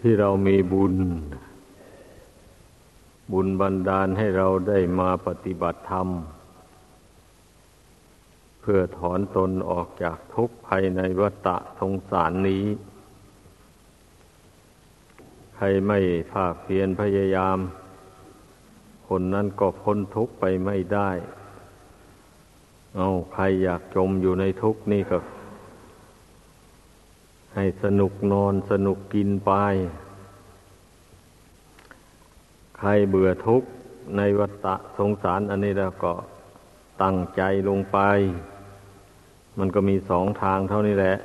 ที่เรามีบุญ บุญบันดาลให้เราได้มาปฏิบัติธรรม เพื่อถอนตนออกจากทุกข์ภายในวัฏสงสารนี้ ใครไม่ภาคเพียรพยายาม คนนั้นก็พ้นทุกข์ไปไม่ได้ เอาใครอยากจมอยู่ในทุกข์นี่ก็ ให้สนุกนอนสนุกกินไป ใครเบื่อทุกข์ในวัฏสงสารอันนี้แล้วก็ตั้งใจลงไป มันก็มีสองทางเท่านี้แหละ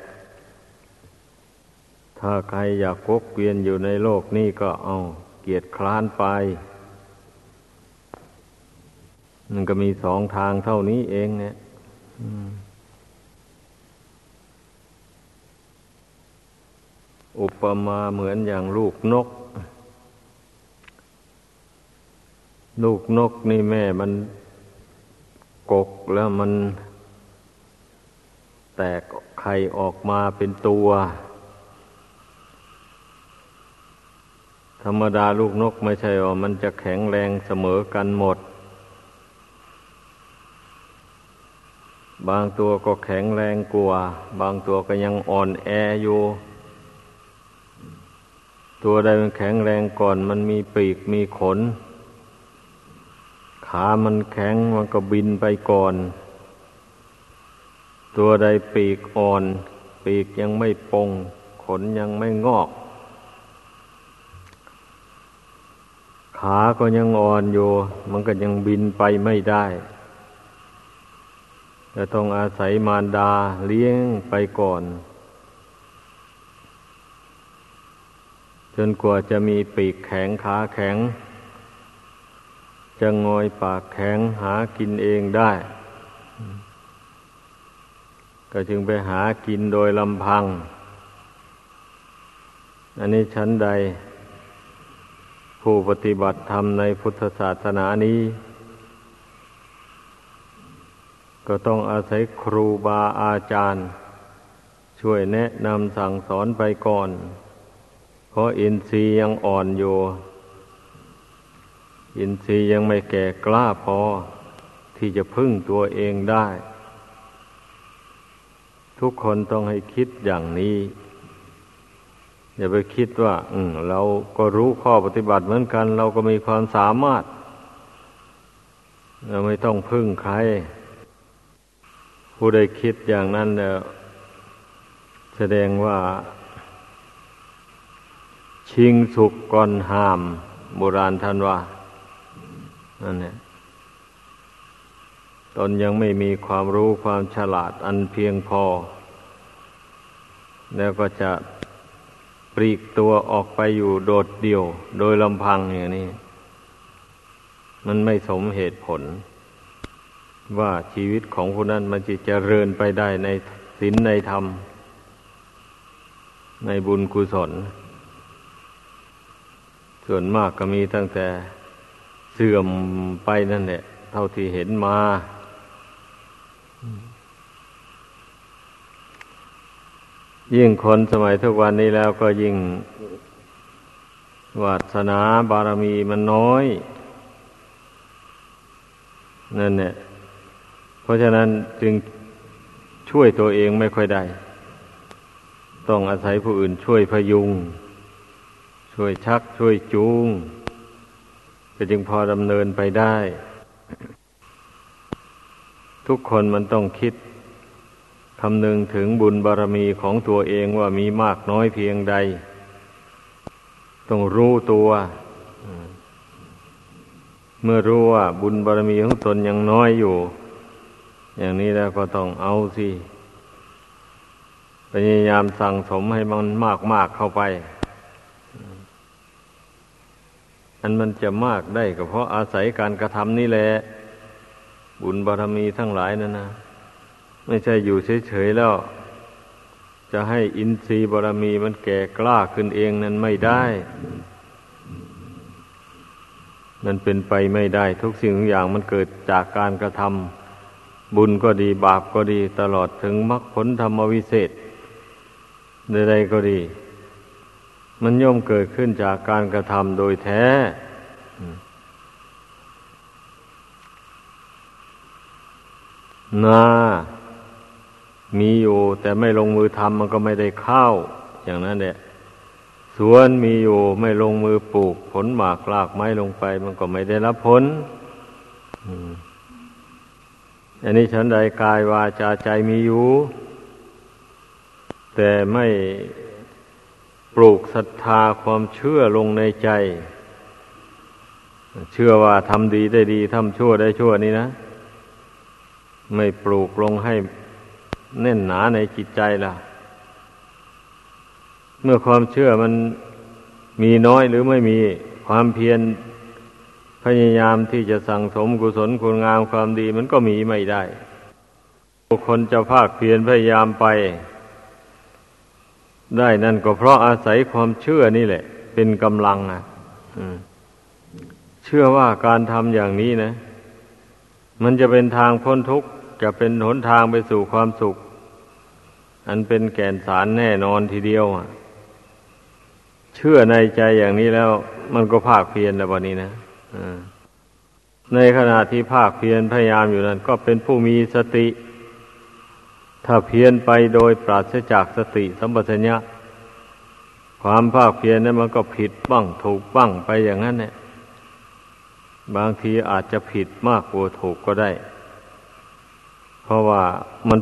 ถ้าใครอยากกกเกวียนอยู่ในโลกนี้ก็เอาเกียรติคลานไป มันก็มีสองทางเท่านี้เองเนี่ยอุ อุปมาเหมือนอย่างลูกนก ลูกนกนี่แม่มันกกแล้วมัน แตกไข่ออกมาเป็นตัว ธรรมดาลูกนกไม่ใช่ว่ามันจะแข็งแรงเสมอกันหมด บางตัวก็แข็งแรงกว่า บางตัวก็ยังอ่อนแออยู่ ตัวใดมันแข็งแรงก่อน มันมีปีกมีขน ขามันแข็งมันก็บินไปก่อน ตัวใดปีกอ่อน ปีกยังไม่ปง ขนยังไม่งอก ขาก็ยังอ่อนอยู่ มันก็ยังบินไปไม่ได้จะต้องอาศัยมารดาเลี้ยงไปก่อน จนกว่าจะมีปีกแข็งขาแข็ง จะงอยปากแข็งหากินเองได้ ก็จึงไปหากินโดยลำพัง อันนี้ชั้นใด ผู้ปฏิบัติธรรมในพุทธศาสนานี้ ก็ต้องอาศัยครูบาอาจารย์ ช่วยแนะนำสั่งสอนไปก่อน เพราะอินทรีย์ยังอ่อนอยู่ อินทรีย์ยังไม่แก่กล้าพอ ที่จะพึ่งตัวเองได้ ทุกคนต้องให้คิดอย่างนี้ อย่าไปคิดว่า อืเราก็รู้ข้อปฏิบัติเหมือนกัน เราก็มีความสามารถ เราไม่ต้องพึ่งใคร ผู้ใดคิดอย่างนั้นแล้วแสดงว่า ชิงสุกก่อนหาม โบราณท่านว่านั่นเนี่ยตนยังไม่มีความรู้ความฉลาดอันเพียงพอ แล้วก็จะปลีกตัวออกไปอยู่โดดเดี่ยว โดยลำพังอย่างนี้ มันไม่สมเหตุผล ว่าชีวิตของผู้นั้นมันจะเจริญไปได้ในศีลในธรรม ในบุญกุศล ส่วนมากก็มีตั้งแต่เสื่อมไปนั่นแหละเท่าที่เห็นมา ยิ่งคนสมัยทุกวันนี้แล้วก็ยิ่งวาสนาบารมีมันน้อย นั่นเนี่ย เพราะฉะนั้นจึงช่วยตัวเองไม่ค่อยได้ ต้องอาศัยผู้อื่นช่วยพยุง ช่วยชักช่วยจูง ก็จึงพอดำเนินไปได้ ทุกคนมันต้องคิดคำนึงถึงบุญบารมีของตัวเองว่ามีมากน้อยเพียงใด ต้องรู้ตัว เมื่อรู้ว่าบุญบารมีของตนยังน้อยอยู่ อย่างนี้แล้วก็ต้องเอาสิพยายามสั่งสมให้มันมากๆเข้าไป อันมันจะมากได้ก็เพราะอาศัยการกระทำนี่แหละ บุญบารมีทั้งหลายนั่นนะไม่ใช่อยู่เฉยๆแล้ว จะให้อินทรีย์บารมีมันแก่กล้าขึ้นเองนั้นไม่ได้ มันเป็นไปไม่ได้ ทุกสิ่งทุกอย่างมันเกิดจากการกระทำบุญก็ดีบาปก็ดีตลอดถึงมรรคผลธรรมวิเศษใดๆก็ดี มันย่อมเกิดขึ้นจากการกระทำโดยแท้ นา มีอยู่แต่ไม่ลงมือทำมันก็ไม่ได้ข้าว อย่างนั้นแหละสวนมีอยู่ไม่ลงมือปลูก ผลหมากลากไม้ลงไป มันก็ไม่ได้รับผลอันนี้ฉันใดกายวาจาใจมีอยู่ แต่ไม่ ปลูกศรัทธาความเชื่อลงในใจ เชื่อว่าทำดีได้ดีทำชั่วได้ชั่วนี่นะ ไม่ปลูกลงให้แน่นหนาในจิตใจล่ะ เมื่อความเชื่อมันมีน้อยหรือไม่มีความเพียรพยายามที่จะสั่งสมกุศลคุณงามความดีมันก็มีไม่ได้บุคคลจะภาคเพียรพยายามไป ได้นั่นก็เพราะอาศัยความเชื่อนี่แหละ เป็นกำลังอะเชื่อว่าการทำอย่างนี้นะ มันจะเป็นทางพ้นทุกข์จะเป็นหนทางไปสู่ความสุข อันเป็นแก่นสารแน่นอนทีเดียวอะเชื่อในใจอย่างนี้แล้ว มันก็ภาคเพียรแล้ววันนี้นะในขณะที่ภาคเพียรพยายามอยู่นั้น ก็เป็นผู้มีสติ ถ้าเพียรไปโดยปราศจากสติสัมปชัญญะ ความภาคเพียรนั้นมันก็ผิดบ้างถูกบ้างไปอย่างนั้นเนี่ยบางทีอาจจะผิดมากกว่าถูกก็ได้ เพราะว่ามัน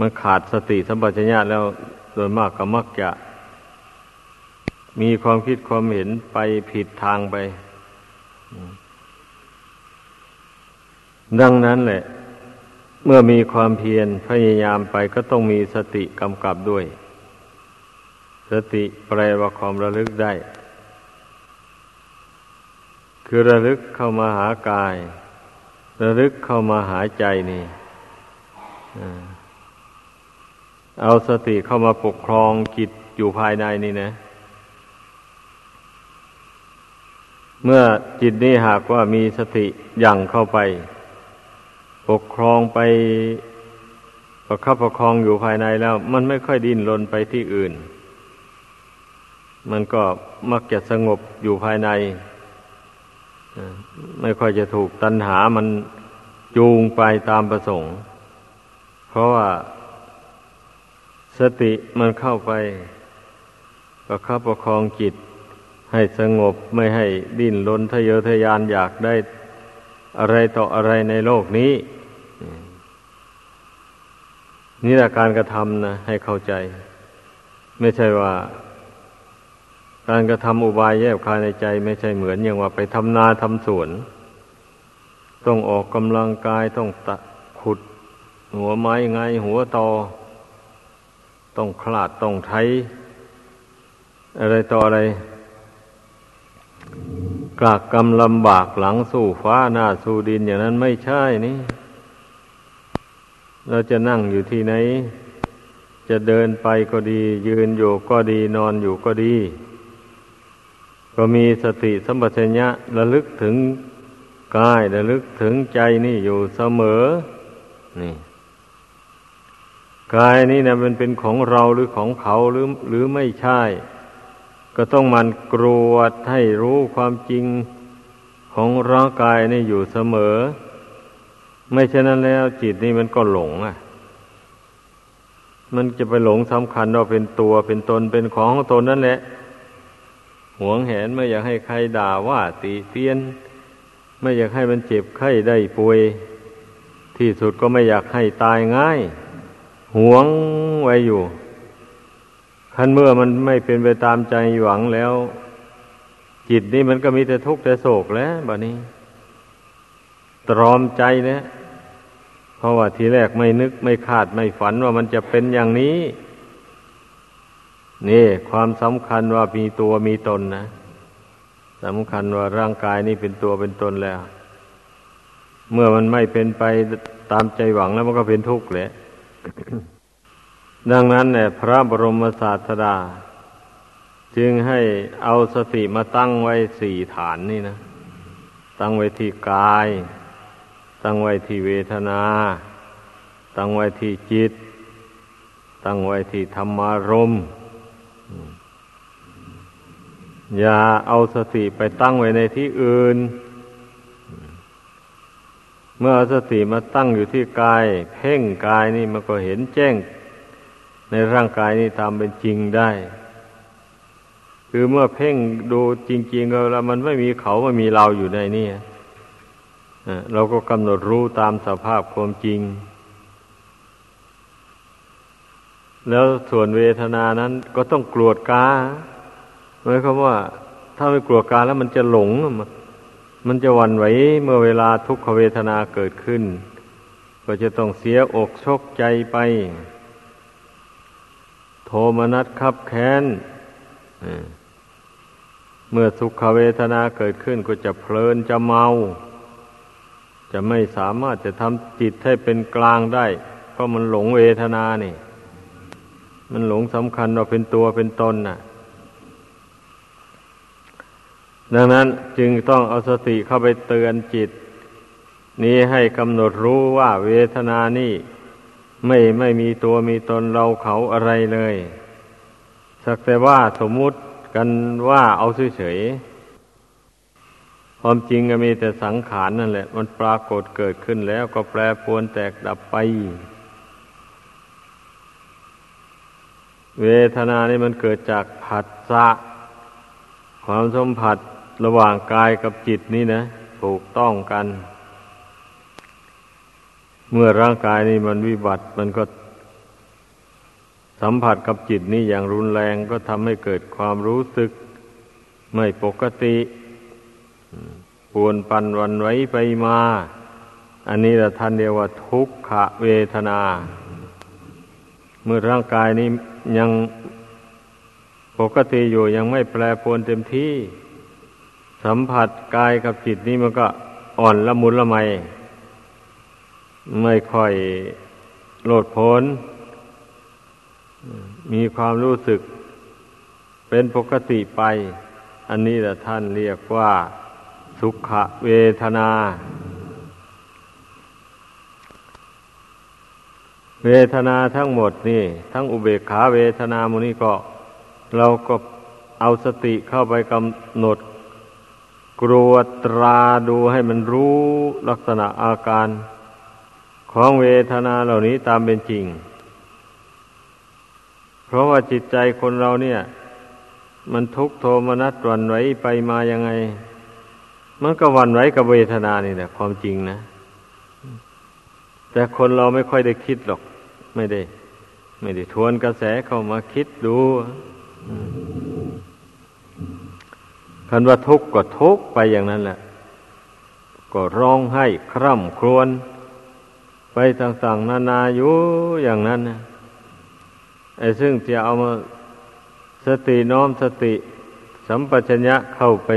มันขาดสติสัมปชัญญะแล้วโดยมากก็มักจะ มีความคิดความเห็นไปผิดทางไป ดังนั้นแหละ เมื่อมีความเพียรพยายามไปก็ต้องมีสติกำกับด้วย สติแปลว่าความระลึกได้ คือระลึกเข้ามาหากาย ระลึกเข้ามาหาใจนี่เอาสติเข้ามาปกครองจิตอยู่ภายในนี่นะ เมื่อจิตนี้หากว่ามีสติยั่งเข้าไป ปกครองไปประคับประคองอยู่ภายในแล้ว มันไม่ค่อยดิ้นรนไปที่อื่น มันก็มักจะสงบอยู่ภายใน ไม่ค่อยจะถูกตัณหามันจูงไปตามประสงค์ เพราะว่าสติมันเข้าไปประคับประคองจิตให้สงบไม่ให้ดิ้นรนทะเยอทะยานอยากได้ อะไรต่ออะไรในโลกนี้ นี่แหละการกระทำนะให้เข้าใจ ไม่ใช่ว่า การกระทำอุบายแยบคายในใจ ไม่ใช่เหมือนอย่างว่าไปทำนาทำสวน ต้องออกกำลังกายต้องตะขุด หัวไม้ไงหัวตอ ต้องคลาดต้องไทอะไรต่ออะไร กากกรรมลำบากหลังสู่ฟ้าหน้าสู่ดินอย่างนั้นไม่ใช่นี่ เราจะนั่งอยู่ที่ไหน จะเดินไปก็ดี ยืนอยู่ก็ดีนอนอยู่ก็ดี ก็มีสติสัมปชัญญะระลึกถึงกายระลึกถึงใจนี่อยู่เสมอ นี่กายนี่นะมันเป็นของเราหรือของเขาหรือหรือไม่ใช่ ก็ต้องมันกรวดให้รู้ความจริงของร่างกายนี่อยู่เสมอ ไม่เช่นนั้นแล้วจิตนี่มันก็หลงอะ มันจะไปหลงสำคัญว่าเป็นตัวเป็นตนเป็นของของตนนั่นแหละ หวงแหนไม่อยากให้ใครด่าว่าตีเตียน ไม่อยากให้มันเจ็บไข้ได้ป่วย ที่สุดก็ไม่อยากให้ตายง่าย หวงไว้อยู่ คันเมื่อมันไม่เป็นไปตามใจหวังแล้ว จิตนี่มันก็มีแต่ทุกข์แต่โศกแล้วบบนี้ ตรอมใจนี่ยเพราะว่าทีแรกไม่นึกไม่คาดไม่ฝันว่ามันจะเป็นอย่างนี้ นี่ความสำคัญว่ามีตัวมีตนนะสำคัญว่าร่างกายนี่เป็นตัวเป็นตนแล้ว เมื่อมันไม่เป็นไปตามใจหวังแล้วมันก็เป็นทุกข์แหละ ดังนั้นเนี่ยพระบรมศาสดา จึงให้เอาสติมาตั้งไว้สี่ฐานนี่นะ ตั้งไว้ที่กาย ตั้งไว้ที่เวทนา ตั้งไว้ที่จิต ตั้งไว้ที่ธรรมารมอย่าเอาสติไปตั้งไว้ในที่อื่น เมื่อเอาสติมาตั้งอยู่ที่กาย เพ่งกายนี่มันก็เห็นแจ้ง ในร่างกายนี่ตามเป็นจริงได้ คือเมื่อเพ่งดูจริง ๆ แล้วมันไม่มีเขาไม่มีเราอยู่ในนี่เราก็กำหนดรู้ตามสภาพความจริง แล้วส่วนเวทนานั้นก็ต้องกรวดกาหมายความว่า ถ้าไม่กลัวกาแล้วมันจะหลง มันจะวันไหวเมื่อเวลาทุกขเวทนาเกิดขึ้น ก็จะต้องเสียอกชกใจไป ทมนัสคับแค้นเมื่อสุขเวทนาเกิดขึ้นก็จะเพลินจะเมา จะไม่สามารถจะทำจิตให้เป็นกลางได้ เพราะมันหลงเวทนานี่ มันหลงสำคัญว่าเป็นตัวเป็นตนน่ะ ดังนั้นจึงต้องเอาสติเข้าไปเตือนจิต นี้ให้กำหนดรู้ว่าเวทนานี่ ไม่ไม่มีตัวมีตนเราเขาอะไรเลย สักแต่ว่าสมมุติกันว่าเอาเฉยๆความจริงก็มีแต่สังขารนั่นแหละ มันปรากฏเกิดขึ้นแล้วก็แปรปรวนแตกดับไป เวทนานี่มันเกิดจากผัสสะความสัมผัสระหว่างกายกับจิตนี่นะ ถูกต้องกัน เมื่อร่างกายนี่มันวิบัติมันก็สัมผัสกับจิตนี่อย่างรุนแรงก็ทำให้เกิดความรู้สึกไม่ปกติปวนปันวันไว้ไปมา อันนี้ละท่านเรียกว่าทุกขเวทนา เมื่อร่างกายนี้ยังปกติอยู่ยังไม่แปรปรวนเต็มที่ สัมผัสกายกับจิตนี่มันก็อ่อนละมุนละไม ไม่ค่อยโลดโผนมีความรู้สึกเป็นปกติไป อันนี้แหละท่านเรียกว่า สุขเวทนา เวทนาทั้งหมดนี่ ทั้งอุเบกขาเวทนามนี่ก็ เราก็เอาสติเข้าไปกำหนดกรวดตราดูให้มันรู้ลักษณะอาการ ของเวทนาเหล่านี้ตามเป็นจริง เพราะว่าจิตใจคนเราเนี่ย มันทุกโทมนัสวันไหวไปมายังไง มันก็วันไหวกับเวทนานี่แหละความจริงนะ แต่คนเราไม่ค่อยได้คิดหรอก ไม่ได้ ไม่ได้ทวนกระแสเข้ามาคิดดูคันว่าทุกข์ก็ทุกข์ไปอย่างนั้นแหละ ก็ร้องไห้คร่ำครวญ ไปต่างๆนานาอยู่อย่างนั้นนะไอ้ซึ่งจะเอามาสติน้อมสติ สัมปชัญญะเข้าไป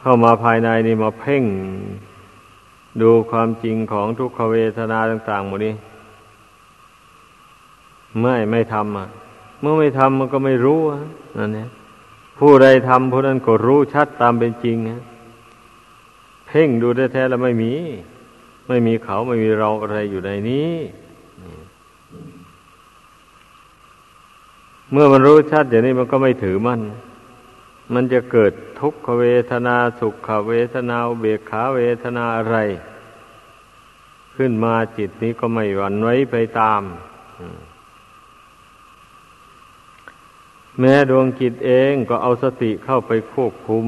เข้ามาภายในนี่มาเพ่ง ดูความจริงของทุกขเวทนาต่างๆหมดนี้ ไม่ไม่ทำอะ เมื่อไม่ทำมันก็ไม่รู้นั่นเนี่ยผู้ใดทำผู้นั้นก็รู้ชัดตามเป็นจริงนะเพ่งดูแท้ๆแล้วไม่มี ไม่มีเขาไม่มีเราอะไรอยู่ในนี้ เมื่อมันรู้ชัดอย่างนี้มันก็ไม่ถือมันมันจะเกิดทุกขเวทนาสุขเวทนาเบกขาเวทนาอะไร ขึ้นมาจิตนี้ก็ไม่หวั่นไหวไปตาม แม้ดวงจิตเองก็เอาสติเข้าไปควบคุม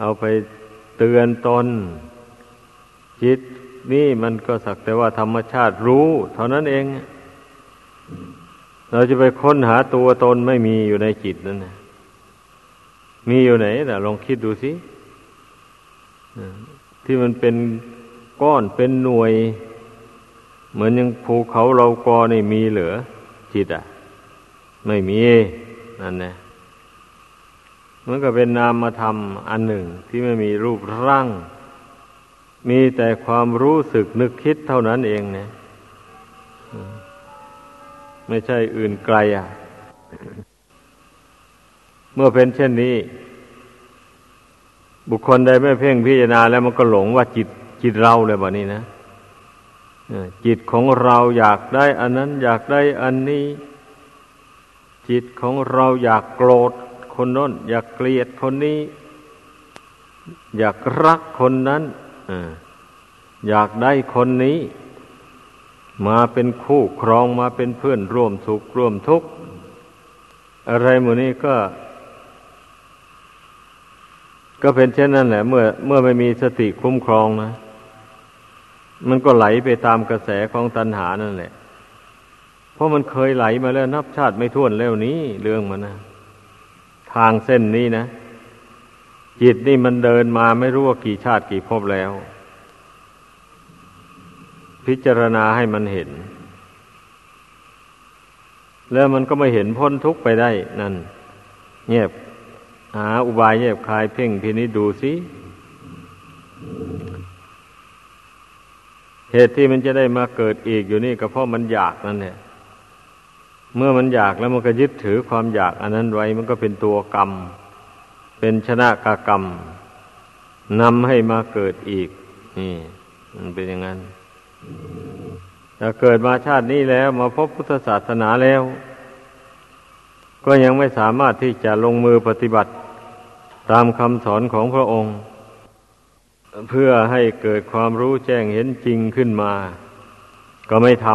เอาไปเตือนตน จิตนี่มันก็สักแต่ว่าธรรมชาติรู้ เท่านั้นเอง เราจะไปค้นหาตัวตนไม่มีอยู่ในจิตนั่นนะมีอยู่ไหนแต่ลองคิดดูสิที่มันเป็นก้อนเป็นหน่วย เหมือนยังภูเขาเรากอนี่มีเหลือ จิตอะ ไม่มีนั่นนะมันก็เป็นนามธรรมอันหนึ่งที่ไม่มีรูปร่าง มีแต่ความรู้สึกนึกคิดเท่านั้นเองเนะไม่ใช่อื่นไกลอะ เมื่อเป็นเช่นนี้ บุคคลใดไม่เพ่งพิจารณาแล้วมันก็หลงว่าจิตจิตเราเลยแบบนี้นะจิตของเราอยากได้อันนั้น อยากได้อันนี้ จิตของเราอยากโกรธคนน้น อยากเกลียดคนนี้ อยากรักคนนั้น อยากได้คนนี้ มาเป็นคู่ครองมาเป็นเพื่อนร่วมสุขร่วมทุกข์อะไรหมู่นี้ก็ ก็เป็นเช่นนั้นแหละ เมื่อ เมื่อไม่มีสติคุ้มครองนะ มันก็ไหลไปตามกระแสของตัณหานั่นแหละ เพราะมันเคยไหลมาแล้วนับชาติไม่ท้วนแล้วนี้ เรื่องมันนะทางเส้นนี้นะ จิตนี่มันเดินมาไม่รู้ว่ากี่ชาติกี่ภพแล้ว พิจารณาให้มันเห็น แล้วมันก็ไม่เห็นพ้นทุกข์ไปได้นั่นเงียบหาอุบายเงียบคลายเพ่งพินิจดูสิเหตุที่มันจะได้มาเกิดอีกอยู่นี่ก็เพราะมันอยากนั่นแหละเมื่อมันอยากแล้วมันก็ยึดถือความอยาก อันนั้นไว้มันก็เป็นตัวกรรม เป็นชนะกากรรมนำให้มาเกิดอีก นี่มันเป็นอย่างนั้นถ้าเกิดมาชาตินี้แล้ว มาพบพุทธศาสนาแล้ว ก็ยังไม่สามารถที่จะลงมือปฏิบัติ ตามคำสอนของพระองค์ เพื่อให้เกิดความรู้แจ้งเห็นจริงขึ้นมา ก็ไม่ท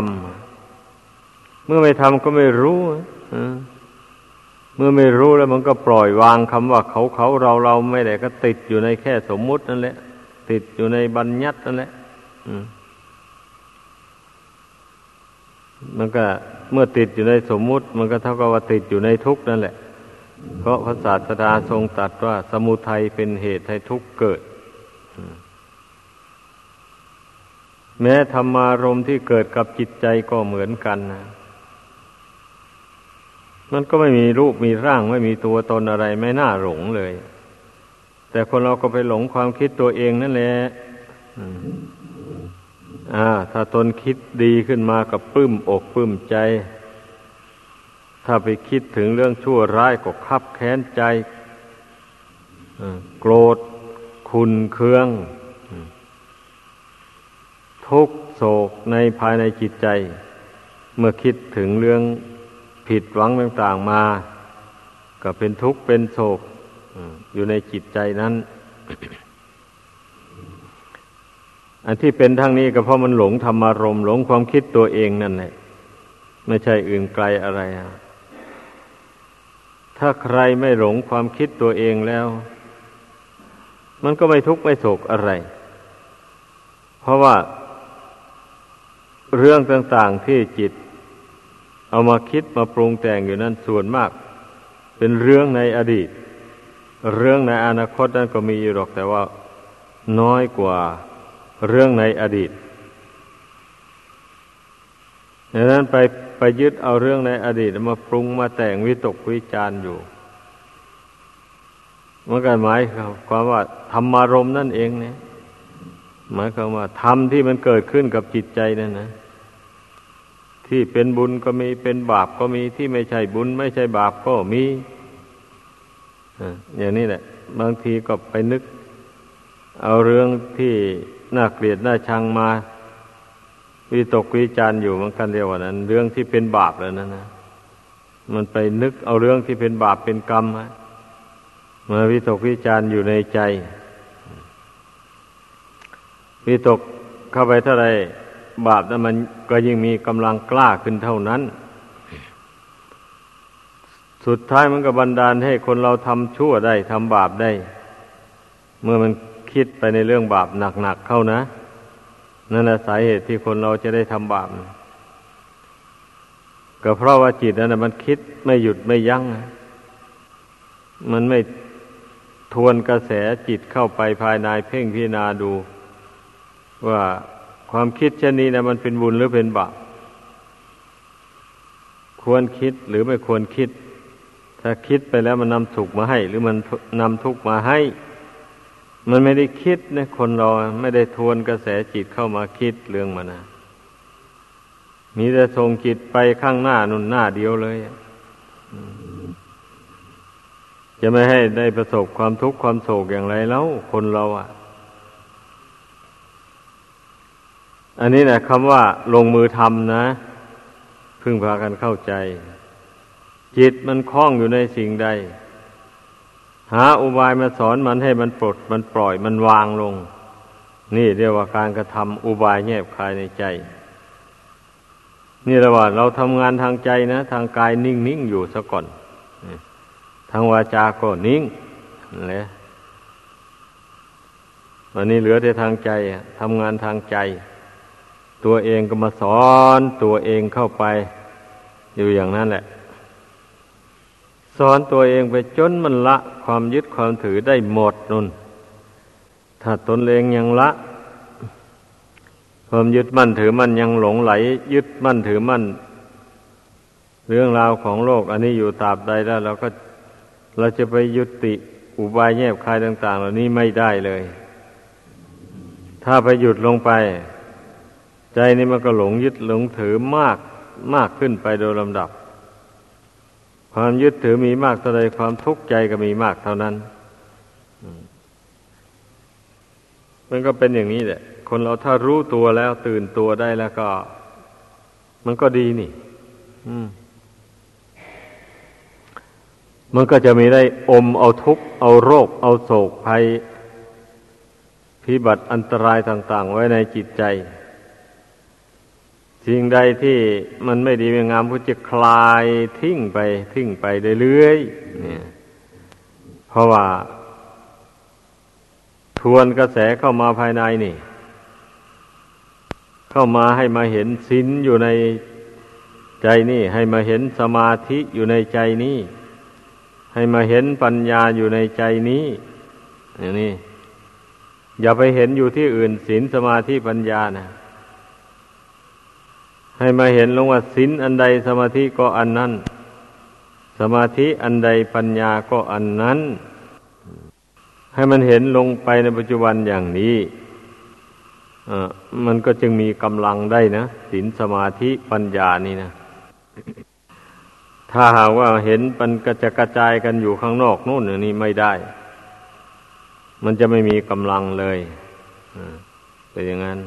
ำเมื่อไม่ทำก็ไม่รู้ เมื่อไม่รู้แล้วมันก็ปล่อยวางคำว่าเขาเขาเราเราไม่ได้ก็ติดอยู่ในแค่สมมุตินั่นแหละ ติดอยู่ในบัญญัตินั่นแหละมมันก็เมื่อติดอยู่ในสมมุติ มันก็เท่ากับว่าติดอยู่ในทุกข์นั่นแหละ เพราะพระศาสดาทรงตรัสว่า สมุทัยเป็นเหตุให้ทุกข์เกิด แม้ธรรมารมที่เกิดกับจิตใจก็เหมือนกันนะ มันก็ไม่มีรูปมีร่างไม่มีตัวตนอะไรไม่น่าหลงเลย แต่คนเราก็ไปหลงความคิดตัวเองนั่นแหละอ่า ถ้าตนคิดดีขึ้นมากับปลื้มอกปลื้มใจ ถ้าไปคิดถึงเรื่องชั่วร้ายก็คับแค้นใจโกรธ คุณเคือง ทุกโศกในภายในจิตใจ เมื่อคิดถึงเรื่อง ผิดหวังต่างๆมา ก็เป็นทุกข์เป็นโศกอยู่ในจิตใจนั้น อันที่เป็นทั้งนี้ก็เพราะมันหลงธรรมารมหลงความคิดตัวเองนั่นแหละไม่ใช่อื่นไกลอะไรอะถ้าใครไม่หลงความคิดตัวเองแล้ว มันก็ไม่ทุกข์ไม่โศกอะไร เพราะว่าเรื่องต่างๆที่จิต เอามาคิดมาปรุงแต่งอยู่นั้นส่วนมาก เป็นเรื่องในอดีต เรื่องในอนาคตนั้นก็มีอยู่หรอกแต่ว่าน้อยกว่าเรื่องในอดีตดังนั้นไปไปยึดเอาเรื่องในอดีตมาปรุงมาแต่งวิตกวิจารอยู่มันก็หมายความว่าธรรมารมนั่นเองเนี่ยหมายความว่าธรรมที่มันเกิดขึ้นกับจิตใจนั่นนะ ที่เป็นบุญก็มีเป็นบาปก็มีที่ไม่ใช่บุญ ไม่ใช่บาปก็มีอย่างนี้แหละ บางทีก็ไปนึก เอาเรื่องที่น่าเกลียดน่าชังมาวิตกวิจารอยู่มันกันเดียวนั้น เรื่องที่เป็นบาปแล้วนั่นนะมันไปนึกเอาเรื่องที่เป็นบาปเป็นกรรมมาวิตกวิจารอยู่ในใจ วิตกเข้าไปเท่าไร บาปนั้นมันก็ยิ่งมีกำลังกล้าขึ้นเท่านั้น สุดท้ายมันก็บันดาลให้คนเราทำชั่วได้ทำบาปได้ เมื่อมันคิดไปในเรื่องบาปหนักๆเข้านะ นั่นแหละสาเหตุที่คนเราจะได้ทำบาปก็เพราะว่าจิตนั้นมันคิดไม่หยุดไม่ยัง้งมันไม่ทวนกระแสจิตเข้าไปภายในเพ่งพิจารณาดู ว่า ความคิดเช่นนี้นะมันเป็นบุญหรือเป็นบาปควรคิดหรือไม่ควรคิด ถ้าคิดไปแล้วมันนำสุขมาให้ หรือมันนำทุกข์มาให้ มันไม่ได้คิดนะคนเราไม่ได้ทวนกระแสจิตเข้ามาคิดเรื่องมันนะมีแต่ส่งจิตไปข้างหน้านุ่นหน้าเดียวเลยจะไม่ให้ได้ประสบความทุกข์ความโศกอย่างไรแล้วคนเราอะ อันนี้นะคำว่าลงมือทำนะ พึ่งพากันเข้าใจ จิตมันคล้องอยู่ในสิ่งใด หาอุบายมาสอนมันให้มันปลดมันปล่อยมันวางลง นี่เรียกว่าการกระทำอุบายแยบคายในใจ นี่ระหว่าเราทำงานทางใจนะ ทางกายนิ่งนิ่งอยู่ซะก่อน ทางวาจาก็นิ่งนั่แหละวันนี้เหลือแต่ทางใจทำงานทางใจ ตัวเองก็มาสอนตัวเองเข้าไป อยู่อย่างนั้นแหละ สอนตัวเองไปจนมันละความยึดความถือได้หมดนุนถ้าตนเองยังละ ความยึดมั่นถือมั่นยังหลงไหล ยึดมั่นถือมั่น เรื่องราวของโลก อันนี้อยู่ตราบใดแล้วเราก็เราจะไปยุติอุบายแยบคายต่าง ๆ เหล่านี้ไม่ได้เลย ถ้าไปหยุดลงไป ใจนี่มันก็หลงยึดหลงถือมากมากขึ้นไปโดยลำดับ ความยึดถือมีมากเท่าใดความทุกข์ใจก็มีมากเท่านั้นมันก็เป็นอย่างนี้แหละ คนเราถ้ารู้ตัวแล้วตื่นตัวได้แล้วก็ มันก็ดีนี่ อืม มันก็จะมีได้อมเอาทุกข์เอาโรค เอาโศกภัยพิบัติอันตรายต่าง ๆ ไว้ในจิตใจ สิ่งใดที่มันไม่ดีไม่งามก็จะคลายทิ้งไปทิ้งไปเรื่อยๆเนี่ย เพราะว่า ทวนกระแสเข้ามาภายในนี่ เข้ามาให้มาเห็นศีลอยู่ในใจนี่ ให้มาเห็นสมาธิอยู่ในใจนี่ ให้มาเห็นปัญญาอยู่ในใจนี้อย่างนี้อย่าไปเห็นอยู่ที่อื่นศีลสมาธิปัญญานะ ให้มาเห็นลงว่าศีลอันใดสมาธิก็อันนั้น สมาธิอันใดปัญญาก็อันนั้น ให้มันเห็นลงไปในปัจจุบันอย่างนี้มันก็จึงมีกำลังได้นะศีลสมาธิปัญญานี่นะถ้าหากว่าเห็นมันกระจะกระจายกันอยู่ข้างนอกนู่นนี่ไม่ได้ มันจะไม่มีกำลังเลยเป็นอย่างนั้น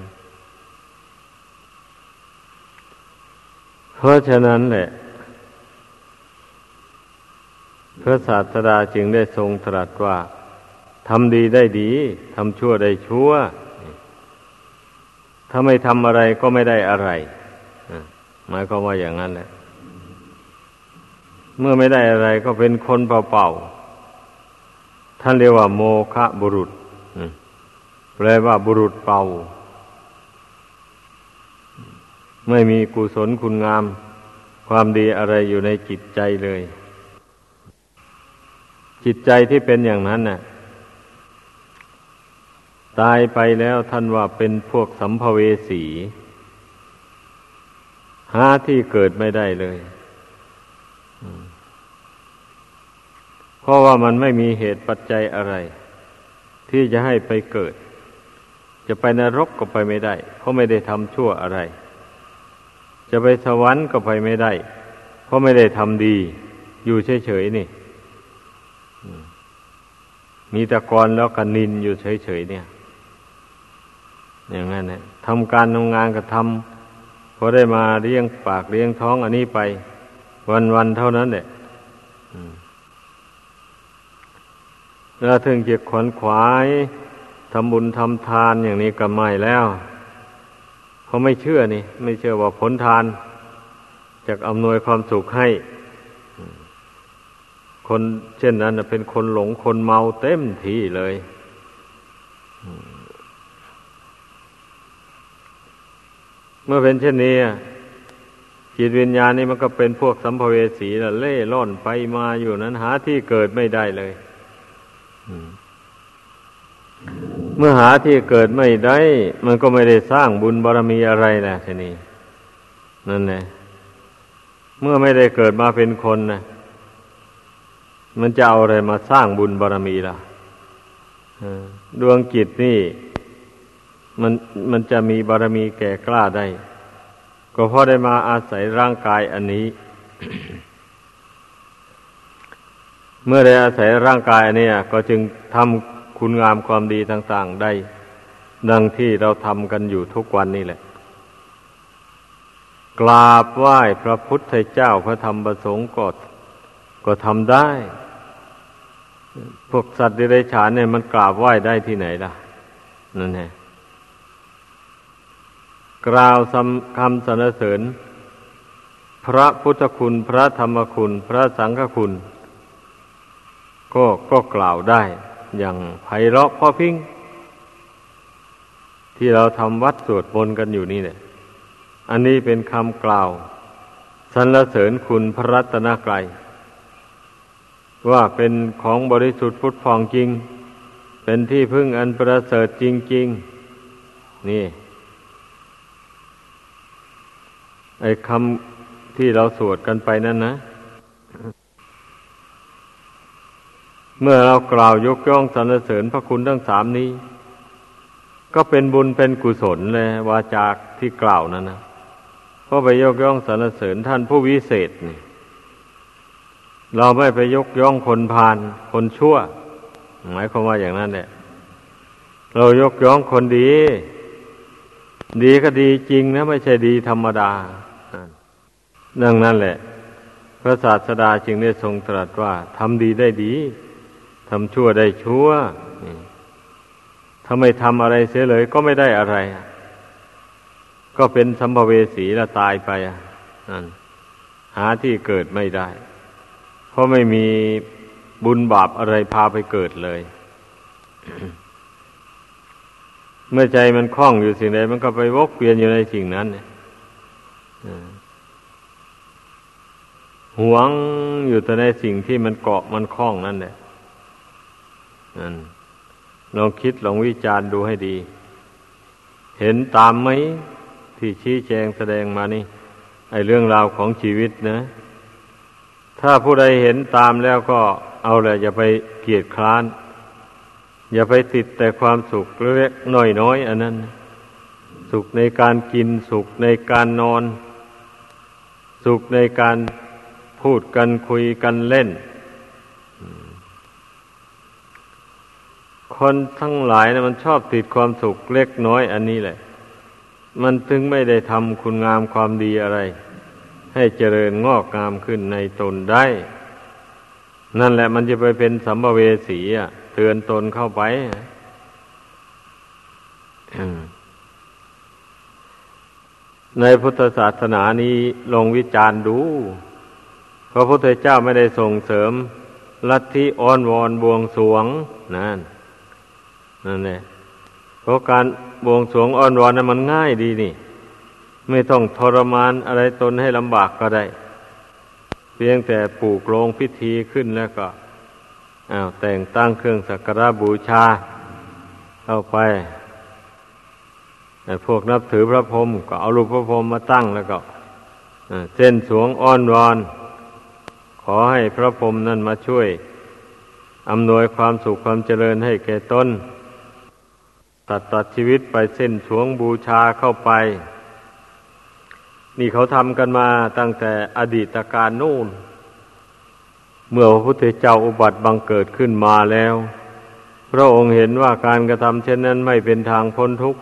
เพราะฉะนั้นแหละ พระศาสดาจึงได้ทรงตรัสว่าทำดีได้ดีทำชั่วได้ชั่ว ถ้าไม่ทำอะไรก็ไม่ได้อะไรหมายความว่าอย่างนั้นแหละ เมื่อไม่ได้อะไรก็เป็นคนเปล่าๆท่านเรียกว่า โมฆะบุรุษแปลว่าบุรุษเป่า ไม่มีกุศลคุณงาม ความดีอะไรอยู่ในจิตใจเลย จิตใจที่เป็นอย่างนั้นน่ะ ตายไปแล้วท่านว่าเป็นพวกสัมภเวสี หาที่เกิดไม่ได้เลย เพราะว่ามันไม่มีเหตุปัจจัยอะไร ที่จะให้ไปเกิด จะไปนรกก็ไปไม่ได้ เพราะไม่ได้ทำชั่วอะไร จะไปสวรรค์ก็ไปไม่ได้ เพราะไม่ได้ทำดี อยู่เฉยๆนี่ มีตะกอนแล้วกันนินอยู่เฉยๆเนี่ย อย่างนั้นนี่ยทำการทำงานก็ทำพอได้มาเลี้ยงปากเลี้ยงท้องอันนี้ไป วันๆเท่านั้นแหละแล้วถึงจะขวนขวายทำบุญทำทานอย่างนี้ก็ไม่แล้ว เพราไม่เชื่อนี่ ไม่เชื่อว่าผลทานจะอำนวยความสุขให้ คนเช่นนั้นเป็นคนหลงคนเมาเต็มที่เลยเมื่อเป็นเช่นนี้จิตวิญญาณนี่มันก็เป็นพวกสัมภเวสีละเล่ร่อนไปมาอยู่นั้นหาที่เกิดไม่ได้เลย เมื่อหาที่เกิดไม่ได้ มันก็ไม่ได้สร้างบุญบารรมีอะไรนะทีนี้นั่นแหละเมื่อไม่ได้เกิดมาเป็นคนนะมันจะเอาอะไรมาสร้างบุญบารรมีล่ะดวงจิตนี่ มันมันจะมีบารรมีแก่กล้าได้ ก็เพราะได้มาอาศัยร่างกายอันนี้ เมื่อได้อาศัยร่างกายเนี่ยก็จึงทำ คุณงามความดีต่าง ๆ ได้ ดังที่เราทำกันอยู่ทุกวันนี่แหละ กราบไหว้พระพุทธเจ้าพระธรรมประสงค์ก็ก็ทำได้ พวกสัตว์ดิเรกชันเนี่ยมันกราบไหว้ได้ที่ไหนล่ะ นั่นแหละกล่าวคำสรรเสริญ พระพุทธคุณ พระธรรมคุณ พระสังฆคุณ ก็ก็กล่าวได้ อย่างไพเราะพ่อพิงที่เราทำวัดสวดมนต์กันอยู่นี่เนี่ย อันนี้เป็นคำกล่าวสรรเสริญคุณพระรัตนกรัยว่าเป็นของบริสุทธิ์พุทธฟองจริง เป็นที่พึ่งอันประเสริฐจริง ๆ นี่ไอ้คำที่เราสวดกันไปนั่นนะ เมื่อเรากล่าวยกย่องสรรเสริญพระคุณทั้งสามนี้ ก็เป็นบุญเป็นกุศลเลยวาจากที่กล่าวนั้นนะเพราะไปยกย่องสรรเสริญท่านผู้วิเศษนี่ เราไม่ไปยกย่องคนพาลคนชั่ว หมายความว่าอย่างนั้นแหละเรายกย่องคนดี ดีก็ดีจริงนะ ไม่ใช่ดีธรรมดาดังนั้นแหละ พระศาสดาจึงได้ทรงตรัสว่าทำดีได้ดี ทำชั่วได้ชั่วถ้าไม่ทำอะไรเสียเลยก็ไม่ได้อะไร ก็เป็นสัมภเวสีแล้วตายไปนั่นหาที่เกิดไม่ได้ เพราะไม่มีบุญบาปอะไรพาไปเกิดเลย เมื่อใจมันคล้องอยู่สิ่งใดมันก็ไปวกเปลี่ยนอยู่ในสิ่งนั้นหวงอยู่แต่ในสิ่งที่มันเกาะมันคล้องนั่นแหละ ลองคิดลองวิจารณ์ดูให้ดี เห็นตามไหมที่ชี้แจงแสดงมานี่ ไอเรื่องราวของชีวิตนะ ถ้าผู้ใดเห็นตามแล้วก็เอาแหละอย่าไปเกียดคร้าน อย่าไปติดแต่ความสุขเล็กน้อยน้อยอันนั้น สุขในการกินสุขในการนอน สุขในการพูดกันคุยกันเล่น คนทั้งหลายนะมันชอบติดความสุขเล็กน้อยอันนี้แหละ มันถึงไม่ได้ทำคุณงามความดีอะไร ให้เจริญงอกงามขึ้นในตนได้ นั่นแหละมันจะไปเป็นสัมภเวสีอะ เตือนตนเข้าไปในพุทธศาสนานี้ลงวิจารณ์ดูพระพุทธเจ้าไม่ได้ส่งเสริมลัทธิอ้อนวอนบวงสวงนั่น นั่นแหละเพราะการบวงสวงอ้อนวอนนั้นมันง่ายดีนี่ ไม่ต้องทรมานอะไรตนให้ลำบากก็ได้ เพียงแต่ปลูกโรงพิธีขึ้นแล้วก็อ้าวแต่งตั้งเครื่องสักการะบูชาเข้าไปแต่พวกนับถือพระพรหมก็เอารูปพระพรหมมาตั้งแล้วก็เส้นสวงอ้อนวอน ขอให้พระพรหมนั่นมาช่วยอำนวยความสุขความเจริญให้แก่ตน ตัดตัดชีวิตไปเส้นสวงบูชาเข้าไป นี่เขาทำกันมาตั้งแต่อดีตการนู่น เมื่อพระพุทธเจ้าอุบัติบังเกิดขึ้นมาแล้ว พระองค์เห็นว่าการกระทำเช่นนั้นไม่เป็นทางพ้นทุกข์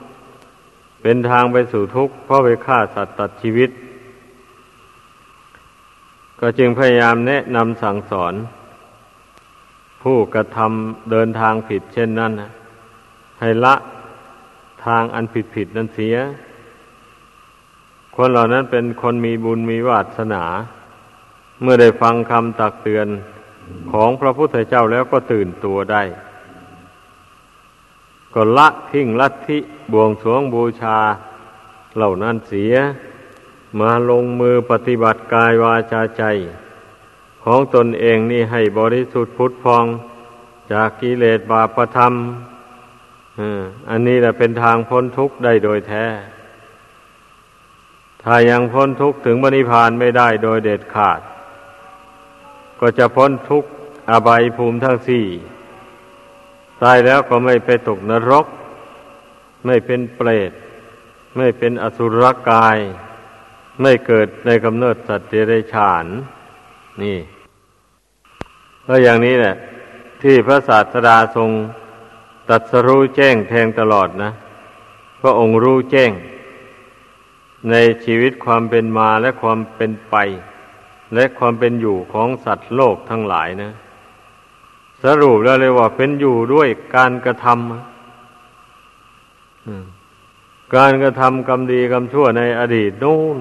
เป็นทางไปสู่ทุกข์เพราะไปฆ่าสัตว์ตัดชีวิต ก็จึงพยายามแนะนำสั่งสอน ผู้กระทำเดินทางผิดเช่นนั้นให้ละ ทางอันผิดผิดนั้นเสีย คนเหล่านั้นเป็นคนมีบุญมีวาสนา เมื่อได้ฟังคำตักเตือนของพระพุทธเจ้าแล้วก็ตื่นตัวได้ ก็ละทิ้งลัทธิบวงสรวงบูชา เหล่านั้นเสีย มาลงมือปฏิบัติกายวาจาใจ ของตนเองนี่ให้บริสุทธิ์พุทธพอง จากกิเลสบาปธรรม อันนี้แหละเป็นทางพ้นทุกข์ได้โดยแท้ ถ้ายังพ้นทุกข์ถึงบริพานไม่ได้โดยเด็ดขาด ก็จะพ้นทุกข์อบายภูมิทั้งสี่ตายแล้วก็ไม่ไปตกนรก ไม่เป็นเปรต ไม่เป็นอสุรกาย ไม่เกิดในกำเนิดสัตว์เดรัจฉาน นี่ก็อย่างนี้แหละ ที่พระศาสดาทรง ตัดสรู้แจ้งแทงตลอดนะ พระองค์รู้แจ้ง ในชีวิตความเป็นมาและความเป็นไป และความเป็นอยู่ของสัตว์โลกทั้งหลายนะ สรุปแล้วเลยว่าเป็นอยู่ด้วยการกระทำการกระทำกรรมดีกรรมชั่วในอดีตนู่น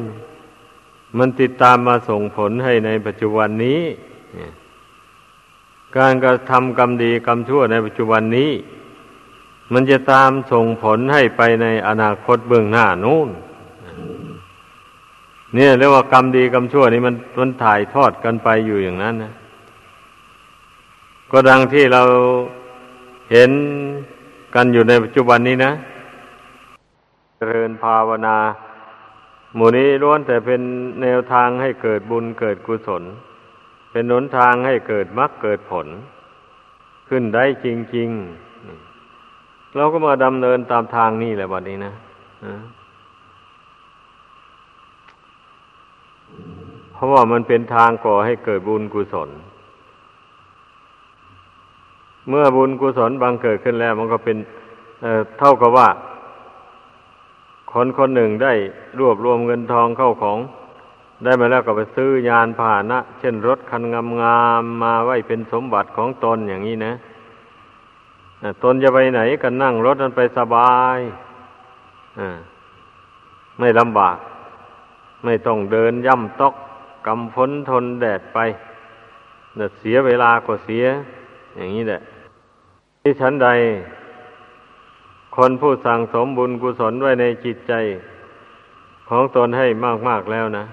มันติดตามมาส่งผลให้ในปัจจุบันนี้ การกระทำกรรมดีกรรมชั่วในปัจจุบันนี้ มันจะตามส่งผลให้ไปในอนาคตเบื้องหน้านู่น เนี่ยเรียกว่ากรรมดีกรรมชั่วนี่มันมันถ่ายทอดกันไปอยู่อย่างนั้นนะก็ดังที่เราเห็นกันอยู่ในปัจจุบันนี้นะเจริญภาวนาหมู่นี้ล้วนแต่เป็นแนวทางให้เกิดบุญเกิดกุศล เป็นหนทางให้เกิดมรรคเกิดผล ขึ้นได้จริงๆ เราก็มาดำเนินตามทางนี้แหละวันนี้นะเพราะว่ามันเป็นทางก่อให้เกิดบุญกุศล เมื่อบุญกุศลบางเกิดขึ้นแล้ว มันก็เป็นเเท่ากับว่า คนคนหนึ่งได้รวบรวมเงินทองเข้าของ ได้มาแล้วก็ไปซื้อยานพาหนะ เช่นรถคันงามๆมาไว้เป็นสมบัติของตนอย่างนี้นะ ตนจะไปไหนก็นั่งรถนั้นไปสบายไม่ลำบาก ไม่ต้องเดินย่ำตอกกำพ้นทนแดดไปเสียเวลาก็เสีย อย่างนี้แหละ ที่ฉันใด คนผู้สั่งสมบุญกุศลไว้ในจิตใจ ของตนให้มาก ๆ แล้วนะ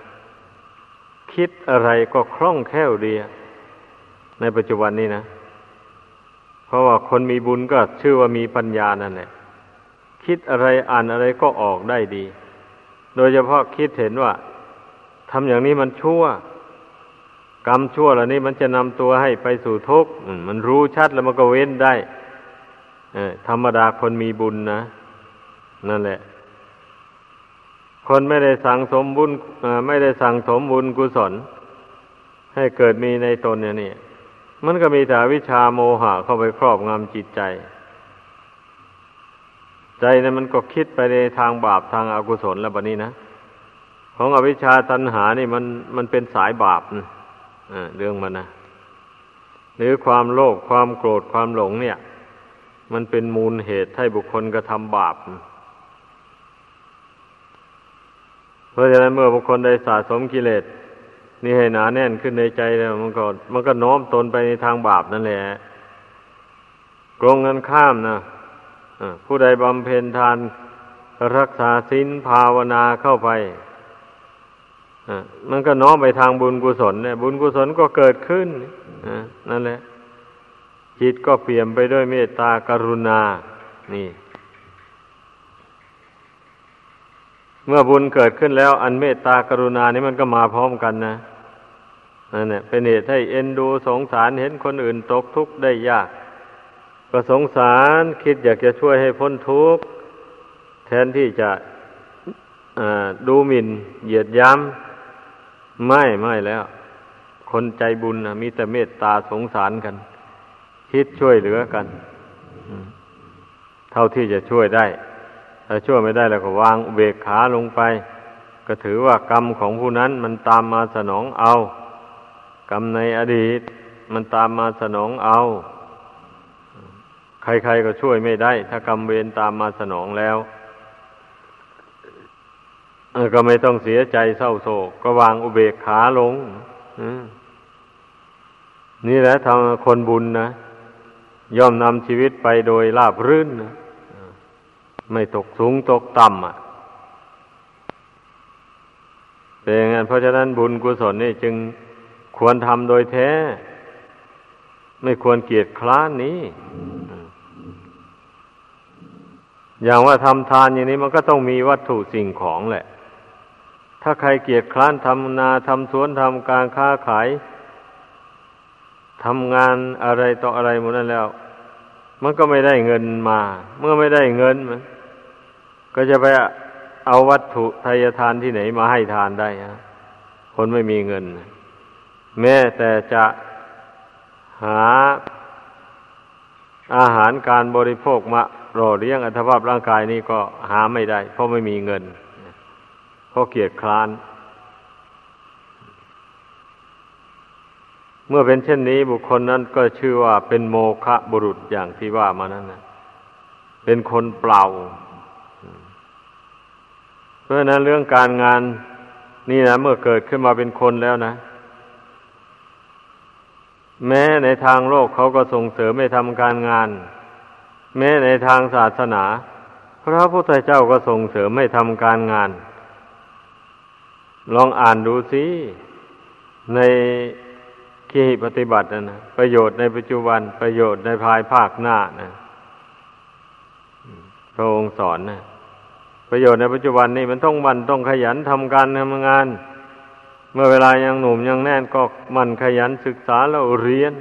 คิดอะไรก็คล่องแคล่วดี ในปัจจุบันนี้นะ ราะว่าคนมีบุญก็ชื่อว่ามีปัญญานั่นแหละคิดอะไรอ่านอะไรก็ออกได้ดี โดยเฉพาะคิดเห็นว่าทำอย่างนี้มันชั่ว กรรมชั่วเหล่านี้มันจะนำตัวให้ไปสู่ทุกข์มันรู้ชัดแล้วมันก็เว้นได้ธรรมดาคนมีบุญนะ นั่นแหละ คนไม่ได้สั่งสมบุญไม่ได้สั่งสมบุญกุศล ให้เกิดมีในตนเนี่ยนี่ มันก็มีแต่วิชาโมหะเข้าไปครอบงำจิตใจ ใจนั้นมันก็คิดไปในทางบาปทางอากุศลแล้วบะนี้นะ ของอวิชชาตันหานี่มันมันเป็นสายบาปนะเรื่องมันนะหรือความโลภความโกรธความหลงเนี่ย มันเป็นมูลเหตุให้บุคคลกระทำบาปเพราะฉะนั้นเมื่อบุคคลได้สะสมกิเลส นี่ให้หนาแน่นขึ้นในใจแล้ว มันก็มันก็โน้มตนไปในทางบาปนั่นแหละกรงกันข้ามนะผู้ใดบำเพ็ญทานรักษาศีลภาวนาเข้าไปมันก็น้อมไปทางบุญกุศลเนี่ยบุญกุศลก็เกิดขึ้นนั่นแหละ จิตก็เปลี่ยนไปด้วยเมตตากรุณา นี่ เมื่อบุญเกิดขึ้นแล้ว อันเมตตากรุณานี่มันก็มาพร้อมกันนะ นั่นแหละเป็นเหตุให้เอ็นดูสงสารเห็นคนอื่นตกทุกข์ได้ยาก ก็สงสารคิดอยากจะช่วยให้พ้นทุกข์แทนที่จะดูหมิ่นเหยียดย้ำไม่ไม่แล้ว คนใจบุญนะมีแต่เมตตาสงสารกัน คิดช่วยเหลือกัน เท่าที่จะช่วยได้ถ้าช่วยไม่ได้แล้วก็วางเบกขาลงไป ก็ถือว่ากรรมของผู้นั้นมันตามมาสนองเอา กรรมในอดีตมันตามมาสนองเอา ใครๆก็ช่วยไม่ได้ ถ้ากรรมเวรตามมาสนองแล้ว ก็ไม่ต้องเสียใจเศร้าโศก ก็วางอุเบกขาลงนี่แหละทางคนบุญนะ ย่อมนำชีวิตไปโดยราบรื่นนะไม่ตกสูงตกต่ำอะเป็นอย่างนั้นเพราะฉะนั้นบุญกุศลนี่จึง ควรทำโดยแท้ ไม่ควรเกียดคร้านนี้ อย่างว่าทำทานอย่างนี้มันก็ต้องมีวัตถุสิ่งของแหละ ถ้าใครเกียจคร้านทำนาทำสวนทำการค้าขายทำงานอะไรต่ออะไรหมดนั้นแล้ว มันก็ไม่ได้เงินมา เมื่อไม่ได้เงินมันก็จะไปเอาวัตถุทายทานที่ไหนมาให้ทานได้ฮะคนไม่มีเงิน แม้แต่จะหาอาหารการบริโภคมาหล่อเลี้ยงอัตภาพร่างกายนี้ก็หาไม่ได้ เพราะไม่มีเงิน เพราะเกียดคร้านเมื่มื่อเป็นเช่นนี้บุคคลนั้นก็ชื่อว่าเป็นโมฆะบุรุษอย่างที่ว่ามานั้นนะเป็นคนเปล่า เพราะนั้นเรื่องการงานนี่นะเมื่อเกิดขึ้นมาเป็นคนแล้วนะ แม้ในทางโลกเขาก็ส่งเสริมไม่ทำการงาน แม้ในทางศาสนา พระพุทธเจ้าก็ส่งเสริมไม่ทำการงาน ลองอ่านดูสิในขีปฏิบัตินะนะประโยชน์ในปัจจุบันประโยชน์ในภายภาคหน้านะพระองค์สอนนะประโยชน์ในปัจจุบันนี่มันต้องมันต้องขยันทำการทำงาน เมื่อเวลายังหนุ่มยังแน่นก็มันขยันศึกษาแล้วเรียน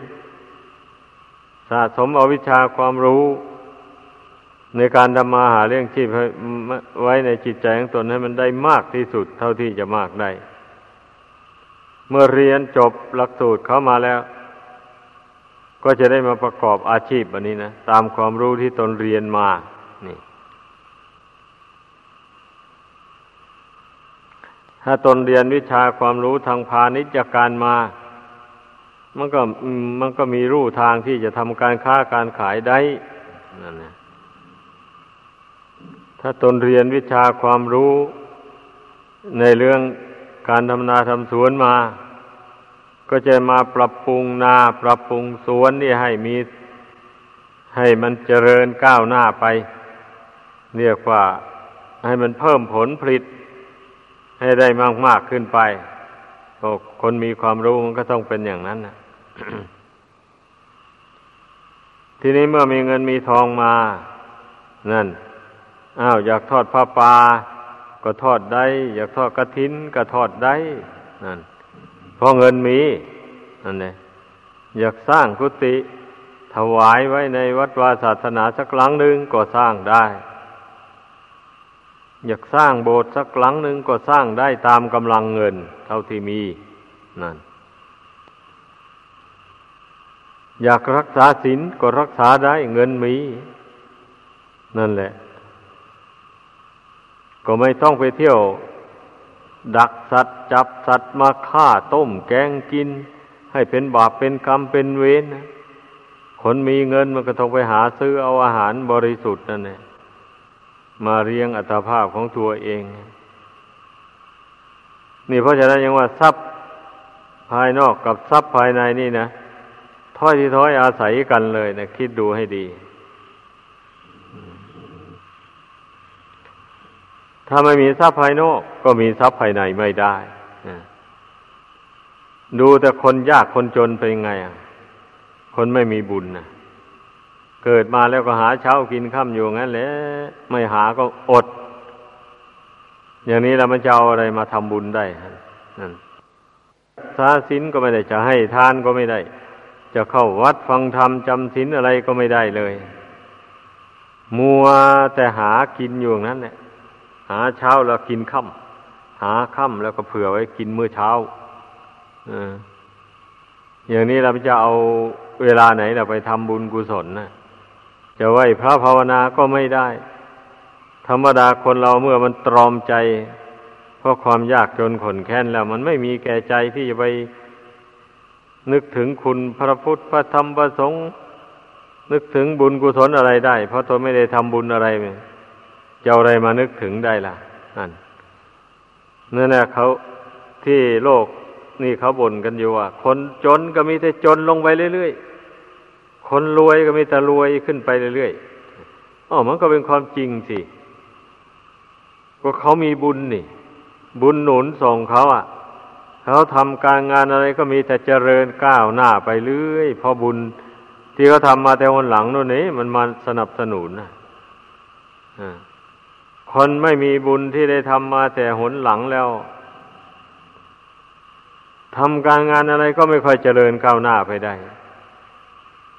สะสมเอาวิชาความรู้ ในการทำมาหาเรื่องชีพไว้ในจิตใจของตนให้มันได้มากที่สุดเท่าที่จะมากได้ เมื่อเรียนจบหลักสูตรเข้ามาแล้ว ก็จะได้มาประกอบอาชีพอันนี้นะ ตามความรู้ที่ตนเรียนมา ถ้าตนเรียนวิชาความรู้ทางพาณิชยการมา มันก็มันก็มีรูทางที่จะทำการค้าการขายได้นั่นนะถ้าตนเรียนวิชาความรู้ในเรื่องการทำนาทำสวนมา ก็จะมาปรับปรุงนา ปรับปรุงสวนนี่ให้มีให้มันเจริญก้าวหน้าไป เรียกว่าให้มันเพิ่มผลผลิต ให้ได้มากมากขึ้นไปคนมีความรู้มันก็ต้องเป็นอย่างนั้นนะทีนี้เมื่อมีเงินมีทองมา นั่น อ้าว อยากทอดผ้าป่าก็ทอดได้ อยากทอดกระถินก็ทอดได้ นั่นเพราะเงินมี นั่นเองอยากสร้างกุฏิถวายไว้ในวัดวาศาสนาสักหลังหนึ่งก็สร้างได้ อยากสร้างโบสถ์สักหลังหนึ่งก็สร้างได้ตามกำลังเงิน เท่าที่มีนั่นอยากรักษาศีลก็รักษาได้เงินมี นั่นแหละ ก็ไม่ต้องไปเที่ยว ดักสัตว์จับสัตว์มาฆ่าต้มแกงกิน ให้เป็นบาปเป็นกรรมเป็นเวรนะคนมีเงินมันก็ต้องไปหาซื้อเอาอาหารบริสุทธิ์นั่นเอง มาเรียงอัตภาพของตัวเอง นี่เพราะฉะนั้นยังว่าทรัพย์ภายนอกกับทรัพย์ภายในนี่นะถ้อยที่ถ้อยอาศัยกันเลยนะคิดดูให้ดี ถ้าไม่มีทรัพย์ภายนอก ก็มีทรัพย์ภายในไม่ได้ดูแต่คนยากคนจนเป็นไงอะ คนไม่มีบุญนะ เกิดมาแล้วก็หาเช้ากินข้ามอยู่งั้นแหละไม่หาก็อด อย่างนี้เรามันจะเอาอะไรมาทำบุญได้นั่นสาสินก็ไม่ได้จะให้ทานก็ไม่ได้ จะเข้าวัดฟังธรรมจำสินอะไรก็ไม่ได้เลย มัวแต่หากินอยู่นั้นแหละหาเช้าแล้วกินค่ำหาค่ำแล้วก็เผื่อไว้กินมื้อเช้าออย่างนี้เราจะเอาเวลาไหนเราไปทำบุญกุศลนะ จะไหวพระภาวนาก็ไม่ได้ ธรรมดาคนเราเมื่อมันตรอมใจ เพราะความยากจนขนแค้นแล้ว มันไม่มีแก่ใจที่จะไปนึกถึงคุณพระพุทธพระธรรมพระสงฆ์นึกถึงบุญกุศลอะไรได้ เพราะตนไม่ได้ทำบุญอะไรเลยจะอะไรมานึกถึงได้ล่ะนั่นนั่นแหละเขาที่โลกนี่เขาบ่นกันอยู่ว่า คนจนก็มีแต่จนลงไปเรื่อยๆ คนรวยก็มีแต่รวยขึ้นไปเรื่อยๆอ๋อมันก็เป็นความจริงสิก็เขามีบุญนี่ บุญหนุนส่งเขาอะเขาทำการงานอะไรก็มีแต่เจริญก้าวหน้าไปเรื่อยเพราะบุญ ที่เขาทำมาแต่วันหลังโน่นนี่มันมาสนับสนุนนะคนไม่มีบุญที่ได้ทำมาแต่หนหลังแล้วทำการงานอะไรก็ไม่ค่อยเจริญก้าวหน้าไปได้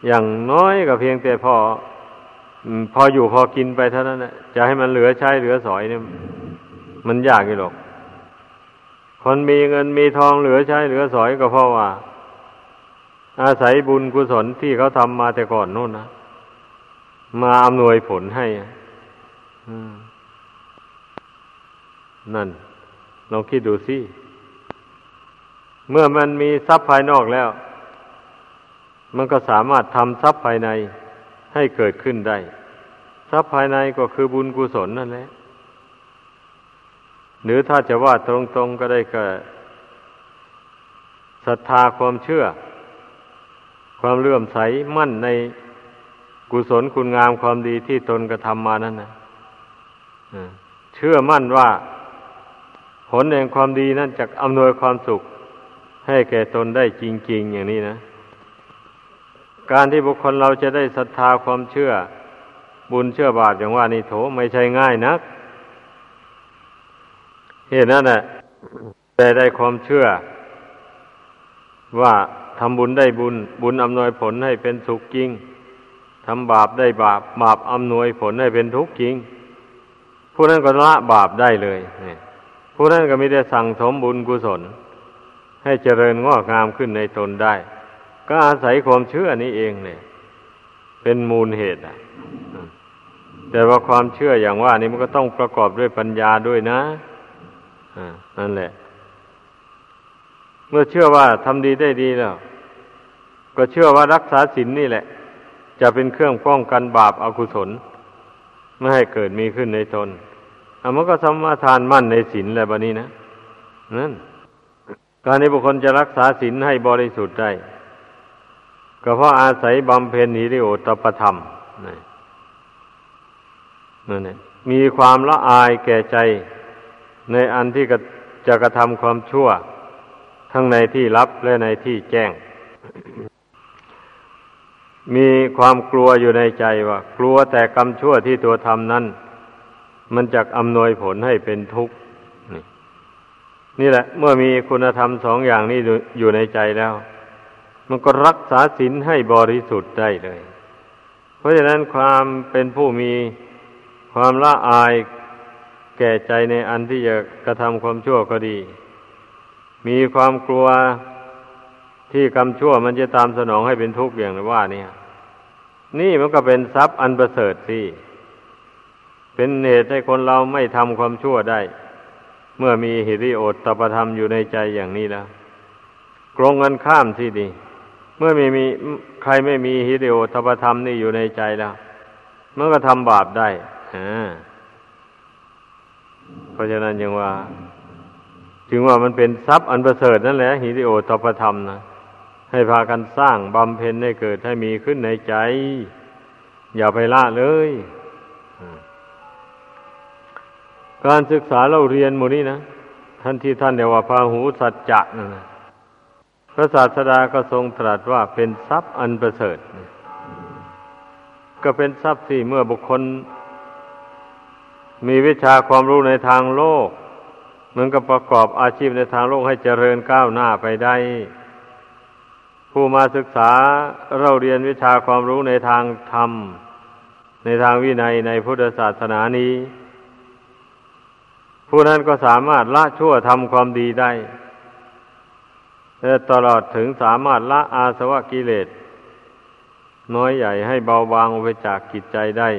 อย่างน้อยก็เพียงแต่พอพออยู่พอกินไปเท่านั้นนะจะให้มันเหลือใช้เหลือสอยเนี่ยมันยากอยู่หรอก คนมีเงินมีทองเหลือใช้เหลือสอยก็เพราะว่า อาศัยบุญกุศลที่เขาทำมาแต่ก่อนโน่นนะมาอำนวยผลให้นั่นลองคิดดูสิ เมื่อมันมีทรัพย์ภายนอกแล้ว มันก็สามารถทำทรัพย์ภายในให้เกิดขึ้นได้ ทรัพย์ภายในก็คือบุญกุศลนั่นแหละ หรือถ้าจะว่าตรงๆก็ได้ก็ศรัทธาความเชื่อ ความเลื่อมใสมั่นในกุศลคุณงามความดีที่ตนกระทำมานั่นนะเชื่อมั่นว่าผลแห่งความดีนั้นจะอำนวยความสุขให้แก่ตนได้จริง ๆ อย่างนี้นะ การที่บุคคลเราจะได้ศรัทธาความเชื่อ บุญเชื่อบาปอย่างว่านี่โถไม่ใช่ง่ายนัก เหตุนั้นแหละแต่ได้ความเชื่อ ว่าทำบุญได้บุญ บุญอำนวยผลให้เป็นสุขจริงทำบาปได้บาปบาปอำนวยผลให้เป็นทุกข์จริง ผู้นั้นก็ละบาปได้เลยผู้นั้นก็มีแต่สั่งสมบุญกุศล ให้เจริญงอกงามขึ้นในตนได้ ก็อาศัยความเชื่อนี้เองเนี่ย เป็นมูลเหตุอะ แต่ว่าความเชื่ออย่างว่านี้มันก็ต้องประกอบด้วยปัญญาด้วยนะอ่านั่นแหละ เมื่อเชื่อว่าทำดีได้ดีแล้ว ก็เชื่อว่ารักษาศีลนนี่แหละ จะเป็นเครื่องป้องกันบาปอากุศลไม่ให้เกิดมีขึ้นในตนอามันก็สมาทานมั่นในศีลแล้วบะนี้นะนั่นการนี้บุคคลจะรักษาศีลให้บริสุทธิ์ได้ ก็เพราะอาศัยบำเพ็ญหิริโอตปธรรมนั่นเองมีความละอายแก่ใจ ในอันที่จะกระทำความชั่ว ทั้งในที่ลับและในที่แจ้ง มีความกลัวอยู่ในใจว่า กลัวแต่กรรมชั่วที่ตัวทำนั้น มันจะอำนวยผลให้เป็นทุกข์นี่นี่แหละ เมื่อมีคุณธรรมสองอย่างนี้อยู่ในใจแล้ว มันก็รักษาศีลให้บริสุทธิ์ได้เลย เพราะฉะนั้นความเป็นผู้มีความละอายแก่ใจในอันที่จะกระทำความชั่วก็ดี มีความกลัวที่กรรมชั่วมันจะตามสนองให้เป็นทุกข์อย่างว่าเนี่ยนี่มันก็เป็นทรัพย์อันประเสริฐสิเป็นเหตุให้คนเราไม่ทำความชั่วได้ เมื่อมีหิริโอตตปธรรมอยู่ในใจอย่างนี้แล้วกรงกันข้ามสิดี เมื่อไม่มีใครไม่มีหิริโอตปธรรมนี่อยู่ในใจแล้วมันก็ทำบาปได้เพราะฉะนั้นยังว่า ถึงว่ามันเป็นทรัพย์อันประเสริฐนั่นแหละหิริโอตปธรรมนะให้พากันสร้างบำเพ็ญให้เกิดให้มีขึ้นในใจ อย่าไปละเลยการศึกษาเราเรียนหมนี้นะท่านที่ท่านเดียว่าพาหูสัจจะนั่นนะ พระศาสดาก็ทรงตรัสว่าเป็นทรัพย์อันประเสริฐ ก็เป็นทรัพย์ที่เมื่อบุคคล มีวิชาความรู้ในทางโลกมันก็ประกอบอาชีพในทางโลกให้เจริญก้าวหน้าไปได้ ผู้มาศึกษาเราเรียนวิชาความรู้ในทางธรรม ในทางวินัยในพุทธศาสนานี้ ผู้นั้นก็สามารถละชั่วทำความดีได้ และตลอดถึงสามารถละอาสวะกิเลส น้อยใหญ่ให้เบาบางไปจากกิจใจได้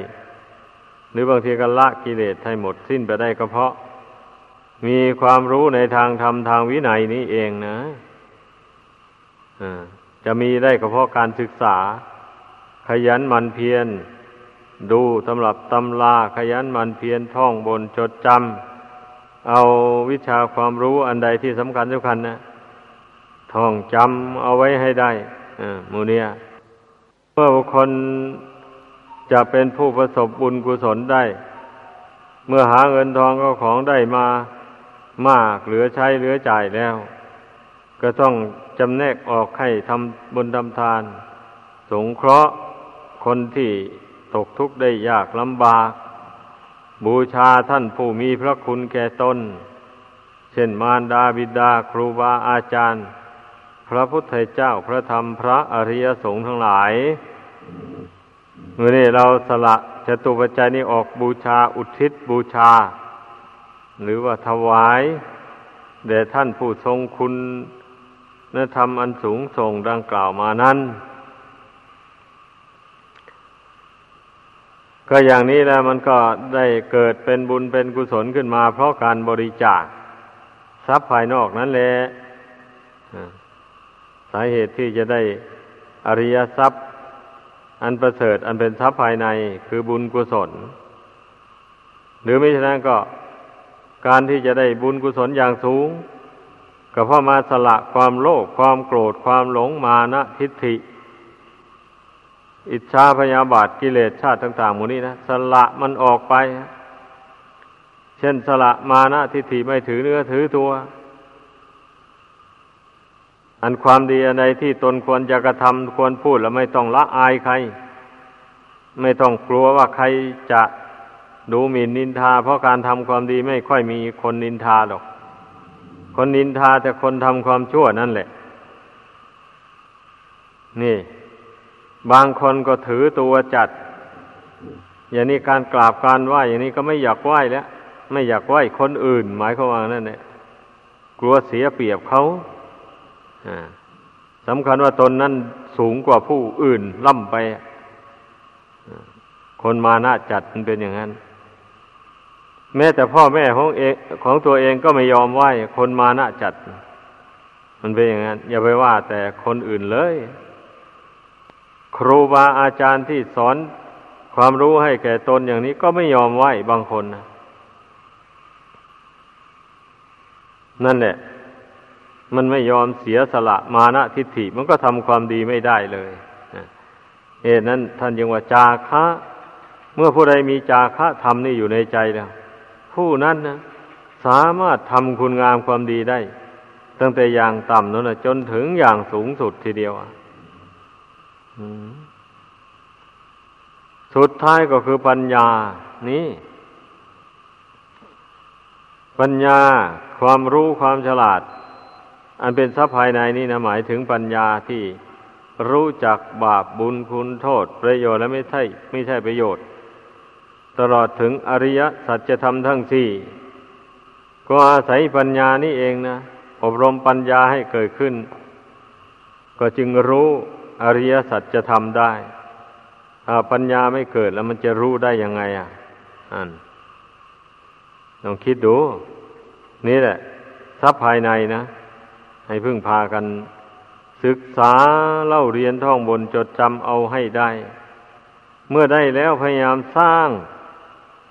หรือบางทีก็ละกิเลสให้หมดสิ้นไปได้ก็เพราะ มีความรู้ในทางธรรมทางวินัยนี้เองนะอ่าจะมีได้ก็เพราะการศึกษา ขยันมันเพียรดูสำหรับตำลาขยันมันเพียรท่องบนจดจำเอาวิชาความรู้อันใดที่สำคัญสำคัญนะ ท่องจำเอาไว้ให้ได้มูเนียเมื่อบุคคลจะเป็นผู้ประสบบุญกุศลได้ เมื่อหาเงินทองก็ของได้มามากเหลือใช้เหลือจ่ายแล้ว ก็ต้องจำแนกออกให้ทำบุญทำทาน สงเคราะห์คนที่ตกทุกข์ได้ยากลำบาก บูชาท่านผู้มีพระคุณแก่ตน เช่นมารดาบิดาครูบาอาจารย์ พระพุทธเจ้าพระธรรมพระอริยสงฆ์ทั้งหลายเมื่อนี้เราสละจตุปัจจัยนี้ออกบูชาอุทิศบูชา หรือว่าถวายแด่ท่านผู้ทรงคุณนธรรมอันสูงส่งดังกล่าวมานั้น ก็อย่างนี้แล้วมันก็ได้เกิดเป็นบุญเป็นกุศลขึ้นมา เพราะการบริจาคทรัพย์ภายนอกนั้นแหละาเหตุที่จะได้อริยทรัพย์ อันประเสริฐอันเป็นทรัพย์ภายในคือบุญกุศล หรือไม่ฉะนั้นก็การที่จะได้บุญกุศลอย่างสูง ก็เพราะมาสละความโลภความโกรธความหลงมานะทิฏฐิ อิจฉาพยาบาทกิเลสชาติต่างๆหมดนี้นะสละมันออกไป เช่นสละมานะทิฏฐิไม่ถือเนื้อถือตัว อันความดีอะไรที่ตนควรจะกระทำควรพูดแล้วไม่ต้องละอายใคร ไม่ต้องกลัวว่าใครจะดูหมิ่นนินทา เพราะการทำความดีไม่ค่อยมีคนนินทาหรอก คนนินทาแต่คนทำความชั่วนั่นแหละ นี่ บางคนก็ถือตัวจัด อย่างนี้การกราบการไหว้อย่างนี้ก็ไม่อยากไหว้แล้ว ไม่อยากไหว้คนอื่น หมายความว่านั่นแหละกลัวเสียเปรียบเขา สำคัญว่าตนนั้นสูงกว่าผู้อื่นล่ำไป คนมานะจัดมันเป็นอย่างนั้น แม้แต่พ่อแม่ของเองของตัวเองก็ไม่ยอมไหว้คนมานะจัด มันเป็นอย่างนั้น อย่าไปว่าแต่คนอื่นเลย ครูบาอาจารย์ที่สอนความรู้ให้แก่ตนอย่างนี้ก็ไม่ยอมไหว้บางคนนะนั่นแหละ มันไม่ยอมเสียสละมานะทิฏฐิ มันก็ทำความดีไม่ได้เลยเหตุนั้นท่านยังว่าจาคะ เมื่อผู้ใดมีจาคะธรรมนี่อยู่ในใจแล้ว ผู้นั้นนะสามารถทำคุณงามความดีได้ ตั้งแต่อย่างต่ำนั่นนะจนถึงอย่างสูงสุดทีเดียวสุดท้ายก็คือปัญญา นี่ ปัญญาความรู้ความฉลาด อันเป็นทรัพย์ภายในนี่นะหมายถึงปัญญาที่รู้จักบาปบุญคุณโทษ ประโยชน์และไม่ใช่ไม่ใช่ประโยชน์ ตลอดถึงอริยสัจธรรมทั้งสี่ก็อาศัยปัญญานี่เองนะอบรมปัญญาให้เกิดขึ้น ก็จึงรู้อริยสัจธรรมได้ถ้าปัญญาไม่เกิดแล้วมันจะรู้ได้ยังไง อะอันลองคิดดู นี่แหละทรัพย์ภายในนะ ให้พึ่งพากัน ศึกษาเล่าเรียนท่องบนจดจำเอาให้ได้ เมื่อได้แล้วพยายามสร้าง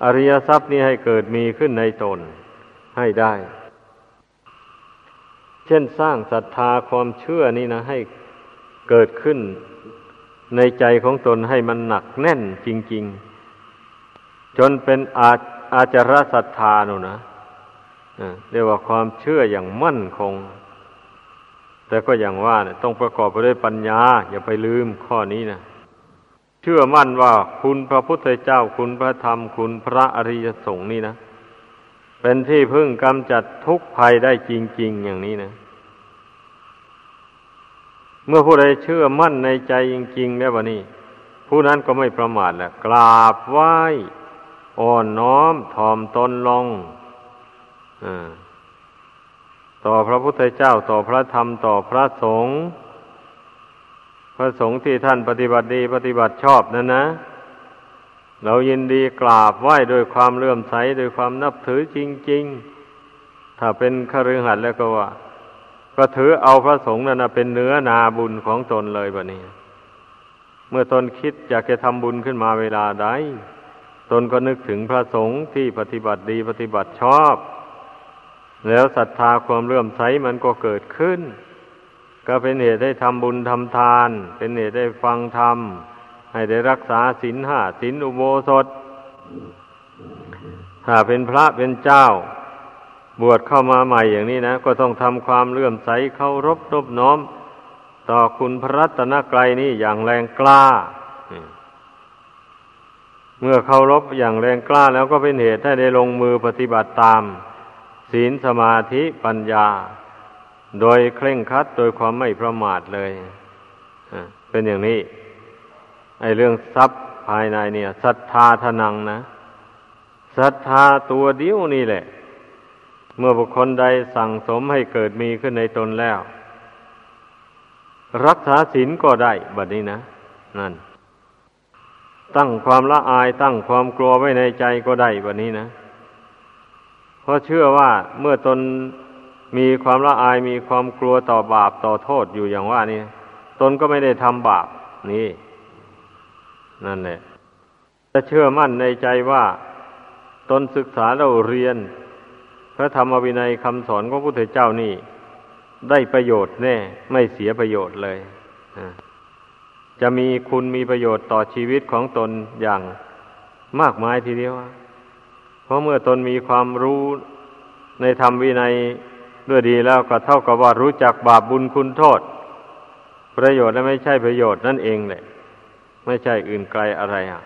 อริยทรัพย์นี้ให้เกิดมีขึ้นในตนให้ได้ เช่นสร้างศรัทธาความเชื่อนี่นะ ให้เกิดขึ้นในใจของตนให้มันหนักแน่นจริง ๆ จนเป็นอาอาจารศรัทธาโนนะเรียกว่าความเชื่ออย่างมั่นคง แต่ก็อย่างว่าเนี่ยต้องประกอบไปด้วยปัญญา อย่าไปลืมข้อนี้นะเชื่อมั่นว่าคุณพระพุทธเจ้าคุณพระธรรมคุณพระอริยสงฆ์นี่นะ เป็นที่พึ่งกำจัดทุกภัยได้จริง ๆ อย่างนี้นะ เมื่อผู้ใดเชื่อมั่นในใจจริงๆแล้ววะนี่ผู้นั้นก็ไม่ประมาทแหละกราบไหว้อ่อนน้อมถ่อมตนลงอ่า ต่อพระพุทธเจ้าต่อพระธรรมต่อพระสงฆ์พระสงฆ์ที่ท่านปฏิบัติดีปฏิบัติชอบนั่นนะ เรายินดีกราบไหว้โดยความเลื่อมใสโดยความนับถือจริง ๆ ถ้าเป็นคฤหัสถ์แล้วก็ว่า ก็ถือเอาพระสงฆ์นั่นนะเป็นเนื้อนาบุญของตนเลยแบบนี้ เมื่อตนคิดอยากจะทำบุญขึ้นมาเวลาใดตนก็นึกถึงพระสงฆ์ที่ปฏิบัติดีปฏิบัติชอบ แล้วศรัทธาความเลื่อมใสมันก็เกิดขึ้น ก็เป็นเหตุให้ทำบุญทำทาน เป็นเหตุให้ฟังธรรม ให้ได้รักษาศีลห้าศีลอุโบสถ ถ้าเป็นพระเป็นเจ้า บวชเข้ามาใหม่อย่างนี้นะ ก็ต้องทำความเลื่อมใสเคารพนบน้อม ต่อคุณพระรัตนกรัยนี่อย่างแรงกล้า เมื่อเคารพอย่างแรงกล้าแล้วก็เป็นเหตุให้ได้ลงมือปฏิบัติตาม ศีลสมาธิปัญญา โดยเคร่งครัดโดยความไม่ประมาทเลยเป็นอย่างนี้ ไอเรื่องทรัพย์ภายในเนี่ยศรัทธาทนังนะศรัทธาตัวเดียวนี่แหละ เมื่อบุคคลใดสั่งสมให้เกิดมีขึ้นในตนแล้ว รักษาศีลก็ได้บัดนี้นะ นั่น ตั้งความละอายตั้งความกลัวไว้ในใจก็ได้บัดนี้นะ เพราะเชื่อว่าเมื่อตนมีความละอายมีความกลัวต่อบาปต่อโทษอยู่อย่างว่านี่ตนก็ไม่ได้ทำบาปนี่นั่นแหละจะเชื่อมั่นในใจว่า ตนศึกษาเราเรียน พระธรรมวินัยคำสอนของพระพุทธเจ้านี่ ได้ประโยชน์แน่ ไม่เสียประโยชน์เลยจะมีคุณมีประโยชน์ต่อชีวิตของตนอย่างมากมายทีเดียว เพราะเมื่อตนมีความรู้ในธรรมวินัยด้วยดีแล้วก็เท่ากับว่ารู้จักบาปบุญคุณโทษ ประโยชน์และไม่ใช่ประโยชน์นั่นเองแหละไม่ใช่อื่นไกลอะไรอะ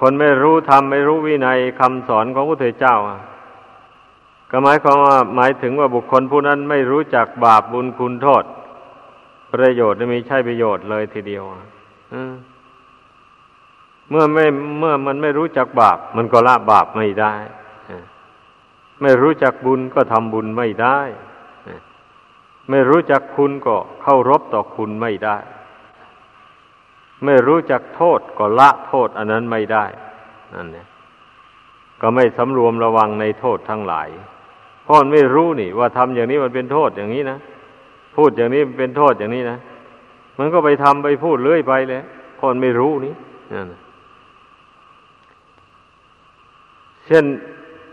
คนไม่รู้ธรรมไม่รู้วินัยคำสอนของพระพุทเจ้าก็หมายความว่าหมายถึงว่าบุคคลผู้นั้นไม่รู้จักบาปบุญคุณโทษ ประโยชน์ไม่ใช่ประโยชน์เลยทีเดียว เมื่อไม่เมื่อมันไม่รู้จักบาป มันก็ละบาปไม่ได้ไม่รู้จักบุญก็ทำบุญไม่ได้ ไม่รู้จักคุณก็เข้ารบต่อคุณไม่ได้ ไม่รู้จักโทษก็ละโทษอันนั้นไม่ได้นั่นเนี่ยก็ไม่สำรวมระวังในโทษทั้งหลายเพราะมันไม่รู้นี่ ว่าทำอย่างนี้มันเป็นโทษอย่างนี้นะพูดอย่างนี้มันเป็นโทษอย่างนี้นะมันก็ไปทำไปพูดเลื่อยไปเลยเพราะมันไม่รู้นี่นั่นเช่น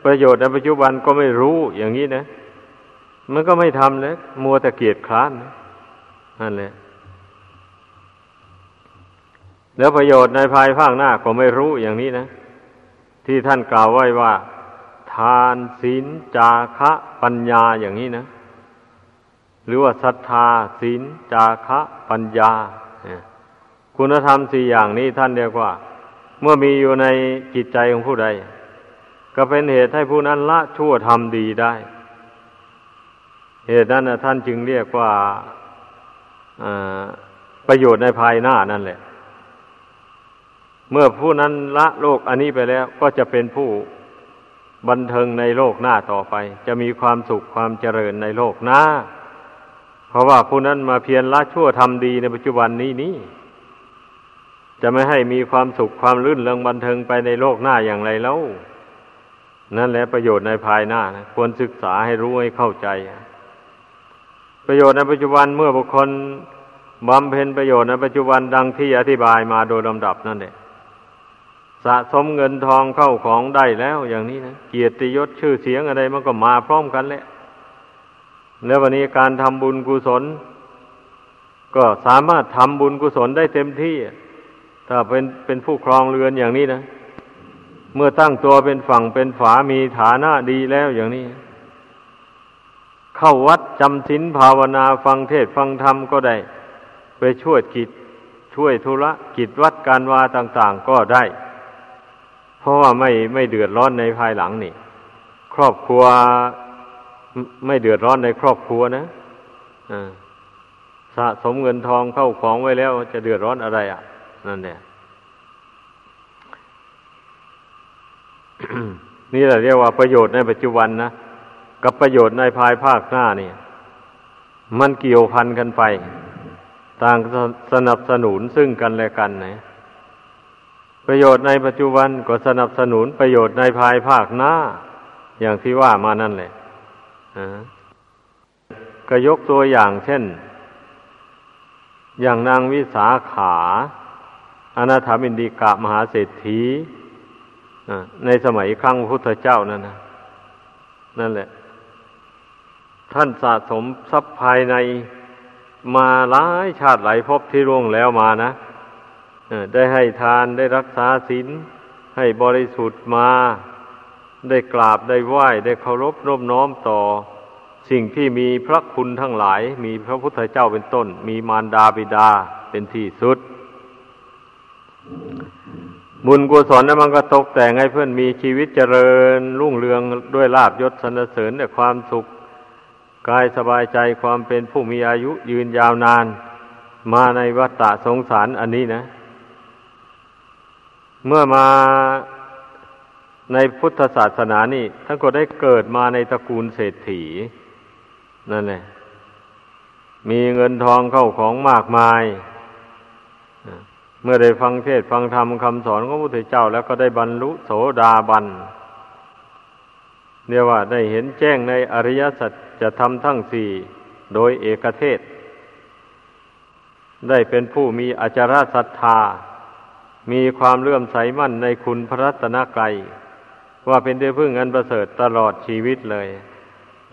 ประโยชน์ในปัจจุบันก็ไม่รู้อย่างนี้นะ มันก็ไม่ทำเลยมัวแต่เกียจคร้านนั่นแหละแล้วประโยชน์ในภายภาคหน้าก็ไม่รู้อย่างนี้นะ ที่ท่านกล่าวไว้ว่า ทานศีลจาคะปัญญาอย่างนี้นะ หรือว่าศรัทธาศีลจาคะปัญญา คุณธรรมสี่อย่างนี้ท่านเรียกว่า เมื่อมีอยู่ในจิตใจของผู้ใด ก็เป็นเหตุให้ผู้นั้นละชั่วทำดีได้ เหตุนั้นท่านจึงเรียกว่าประโยชน์ในภายหน้านั่นแหละ เมื่อผู้นั้นละโลกอันนี้ไปแล้ว ก็จะเป็นผู้บันเทิงในโลกหน้าต่อไป จะมีความสุขความเจริญในโลกหน้า เพราะว่าผู้นั้นมาเพียรละชั่วทำดีในปัจจุบันนี้นี้จะไม่ให้มีความสุขความลื่นเริงบันเทิงไปในโลกหน้าอย่างไรแล้ว นั่นแหละประโยชน์ในภายหน้านะควรศึกษาให้รู้ให้เข้าใจ ประโยชน์ในปัจจุบันเมื่อบุคคลบำเพ็ญประโยชน์ในปัจจุบันดังที่อธิบายมาโดยลำดับนั่นแหละสะสมเงินทองเข้าของได้แล้วอย่างนี้นะเกียรติยศชื่อเสียงอะไรมันก็มาพร้อมกันแหละ แล้ววันนี้การทำบุญกุศล ก็สามารถทำบุญกุศลได้เต็มที่ ถ้าเป็นเป็นผู้ครองเรือนอย่างนี้นะ เมื่อตั้งตัวเป็นฝั่งเป็นฝามีฐานะดีแล้วอย่างนี้ เข้าวัดจำศีลภาวนาฟังเทศฟังธรรมก็ได้ ไปช่วยกิจ ช่วยธุระกิจวัดการวาต่าง ๆ ก็ได้ เพราะว่าไม่ไม่เดือดร้อนในภายหลังนี่ ครอบครัวไม่เดือดร้อนในครอบครัวนะสะสมเงินทองเข้าของไว้แล้ว จะเดือดร้อนอะไรอะ นั่นแหละ นี่แหละเรียกว่าประโยชน์ในปัจจุบันนะกับประโยชน์ในภายภาคหน้าเนี่ย มันเกี่ยวพันกันไป ต่างสนับสนุนซึ่งกันและกันนะประโยชน์ในปัจจุบันก็สนับสนุนประโยชน์ในภายภาคหน้า อย่างที่ว่ามานั่นแหละก็ยกตัวอย่างเช่น อย่างนางวิสาขาอนาถามินดีกะมหาเศรษฐี ในสมัยครั้งพุทธเจ้านั่นนะนั่นแหละ ท่านสะสมทรัพย์ภายในมาหลายชาติหลายภพที่ร่วงแล้วมานะได้ให้ทานได้รักษาศีลให้บริสุทธิ์มา ได้กราบได้ไหว้ได้เคารพนบน้อมต่อ สิ่งที่มีพระคุณทั้งหลาย มีพระพุทธเจ้าเป็นต้น มีมารดาบิดาเป็นที่สุด บุญกุศลนั้นมันก็ตกแต่งให้เพื่อนมีชีวิตเจริญ รุ่งเรืองด้วยลาบยศสรรเสริญแต่ความสุขกายสบายใจความเป็นผู้มีอายุยืนยาวนาน มาในวัฏฏะสงสารอันนี้นะ เมื่อมาในพุทธศาสนานี่ท่านก็ได้เกิดมาในตระกูลเศรษฐี นั่นแหละมีเงินทองเข้าของมากมาย มื่อได้ฟังเทศฟังธรรมคำสอนของพระพุทธเจ้า แล้วก็ได้บรรลุโสดาบันเรียว่าได้เห็นแจ้งในอริยสัจจะทำทั้งสี่โดยเอกเทศ ได้เป็นผู้มีอจารศรัทธา มีความเลื่อมใสมั่นในคุณพระรัตนกรัยว่าเป็นที่พึ่งอันประเสริฐตลอดชีวิตเลย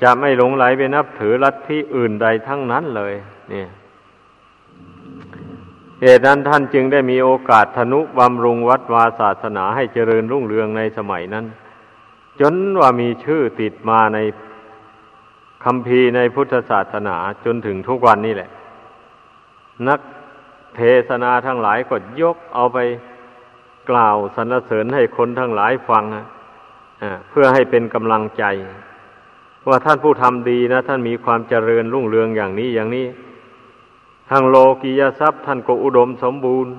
จะไม่หลงไหลไปนับถือลัทธิอื่นใดทั้งนั้นเลย เนี่ย เหตุนั้นท่านจึงได้มีโอกาสธนุบำรุงวัดวาศาสนาให้เจริญรุ่งเรืองในสมัยนั้น จนว่ามีชื่อติดมาในคำพีในพุทธศาสนาจนถึงทุกวันนี้แหละ นักเทศนาทั้งหลายก็ยกเอาไปกล่าวสรรเสริญให้คนทั้งหลายฟังเพื่อให้เป็นกำลังใจ ว่าท่านผู้ทำดีนะ ท่านมีความเจริญรุ่งเรืองอย่างนี้อย่างนี้ ทางโลกียทรัพย์ท่านก็อุดมสมบูรณ์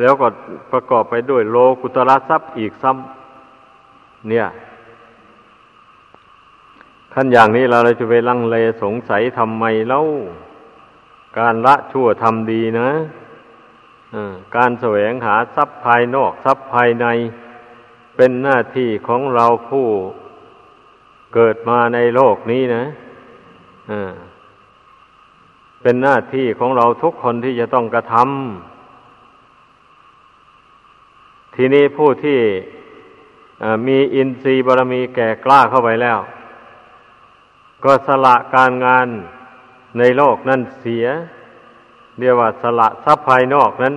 แล้วก็ประกอบไปด้วยโลกุตระทรัพย์อีกซ้ำเนี่ยขั้นอย่างนี้เราจะไปลังเลสงสัยทำไมเล่าการละชั่วทำดีนะการแสวงหาทรัพย์ภายนอกทรัพย์ภายใน เป็นหน้าที่ของเราผู้เกิดมาในโลกนี้นะ เป็นหน้าที่ของเราทุกคนที่จะต้องกระทำทีนี้ผู้ที่มีอินทรีย์บารมีแก่กล้าเข้าไปแล้ว ก็สละการงานในโลกนั่นเสีย เรียกว่าสละทรัพย์ภายนอกนั้น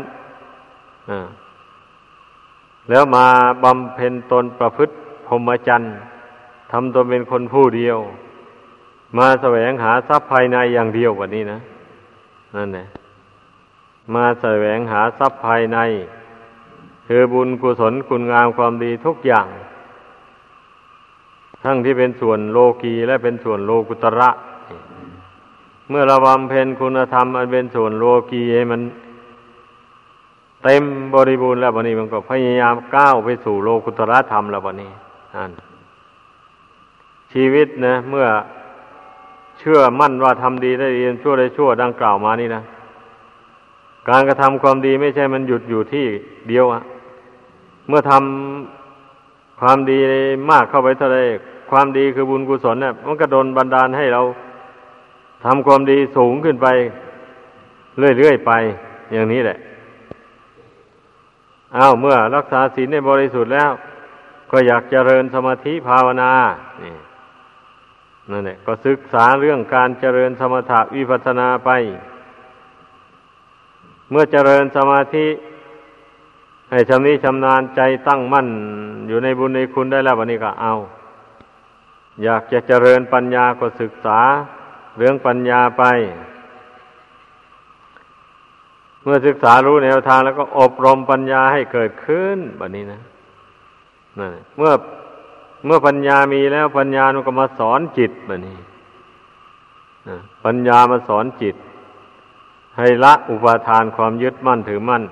แล้วมาบำเพ็ญตนประพฤติพรหมจรรย์ทำตนเป็นคนผู้เดียว มาแสวงหาทรัพย์ภายในอย่างเดียววันนี้นะ นั่นแหละมาแสวงหาทรัพย์ภายใน คือบุญกุศลคุณงามความดีทุกอย่าง ทั้งที่เป็นส่วนโลกีและเป็นส่วนโลกุตระ เมื่อราบำเพ็ญคุณธรรมอันเป็นส่วนโลกีให้มันเต็มบริบูรณ์แล้ววันนี้มันก็พยายามก้าวไปสู่โลกุตระธรรมแล้ววันนี้นั่นชีวิตนะ เมื่อ เชื่อมั่นว่าทำดีได้ดีชั่วได้ชั่วดังกล่าวมานี่นะ การกระทำความดีไม่ใช่มันหยุดอยู่ที่เดียวอะเมื่อทำความดีมากเข้าไปเท่าไรความดีคือบุญกุศลเนี่ยมันก็โดนบันดาลให้เราทำความดีสูงขึ้นไป เรื่อยๆไป อย่างนี้แหละอ้าวเมื่อรักษาศีลในบริสุทธิ์แล้ว ก็อยากเจริญสมาธิภาวนานี่ นั่นแหละก็ศึกษาเรื่องการเจริญสมถะวิปัสนาไป เมื่อเจริญสมาธิ ให้ชำนิชำนาญใจตั้งมั่น อยู่ในบุญในคุณได้แล้ววันนี้ก็เอา อยากจะเจริญปัญญาก็ศึกษาเรื่องปัญญาไป เมื่อศึกษารู้แนวทางแล้วก็อบรมปัญญาให้เกิดขึ้นแบบนี้นะนั่นเมื่อ เมื่อปัญญามีแล้วปัญญามันก็มาสอนจิตแบบนี้ปัญญามาสอนจิต ให้ละอุปาทานความยึดมั่นถือมั่น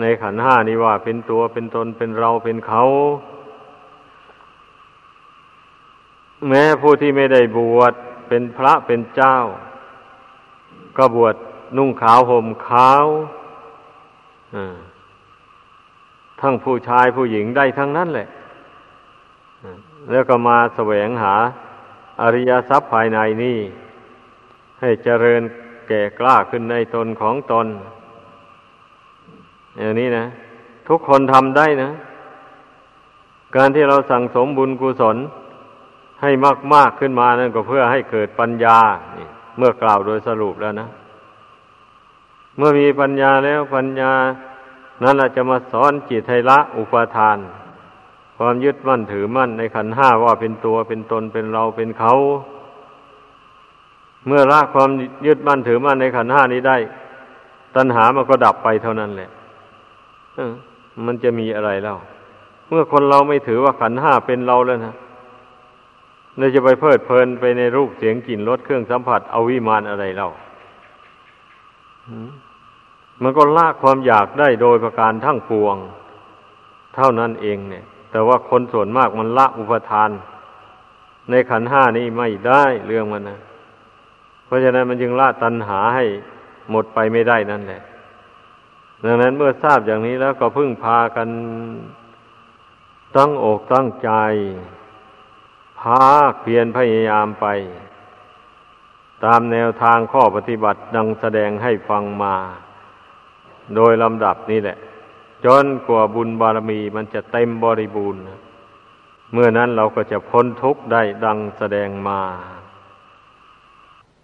ในขันห้านี้ว่าเป็นตัวเป็นตนเป็นเราเป็นเขา แม้ผู้ที่ไม่ได้บวชเป็นพระเป็นเจ้า ก็บวชนุ่งขาวห่มขาวทั้งผู้ชายผู้หญิงได้ทั้งนั้นแหละ แล้วก็มาแสวงหาอริยทรัพย์ภายในนี่ ให้เจริญแก่กล้าขึ้นในตนของตนอย่างนี้นะ ทุกคนทำได้นะ การที่เราสั่งสมบุญกุศล ให้มากมากขึ้นมานั่นก็เพื่อให้เกิดปัญญา เมื่อกล่าวโดยสรุปแล้วนะ เมื่อมีปัญญาแล้วปัญญานั้นอาจจะมาสอนจิตให้ละอุปาทาน ความยึดมั่นถือมั่นในขันห้าว่าเป็นตัวเป็นตนเป็นเราเป็นเขา เมื่อละความยึดมั่นถือมั่นในขันห้านี้ได้ ตัณหามันก็ดับไปเท่านั้นแหละมันจะมีอะไรแล้วเมื่อคนเราไม่ถือว่าขันห้าเป็นเราแล้วนะเราจะไปเพลิดเพลินไปในรูปเสียงกลิ่นรสเครื่องสัมผัสเอาวิมานอะไรเล่ามันก็ละความอยากได้โดยประการทั้งปวง เท่านั้นเองเนี่ย แต่ว่าคนส่วนมากมันละอุปทาน ในขันห้านี้ไม่ได้เรื่องมันนะเพราะฉะนั้นมันจึงละตัณหาให้หมดไปไม่ได้นั่นแหละ ดังนั้นเมื่อทราบอย่างนี้แล้วก็พึ่งพากันตั้งอกตั้งใจ พาเพียรพยายามไป ตามแนวทางข้อปฏิบัติดังแสดงให้ฟังมา โดยลำดับนี่แหละ จนกว่าบุญบารมีมันจะเต็มบริบูรณ์ เมื่อนั้นเราก็จะพ้นทุกข์ได้ดังแสดงมา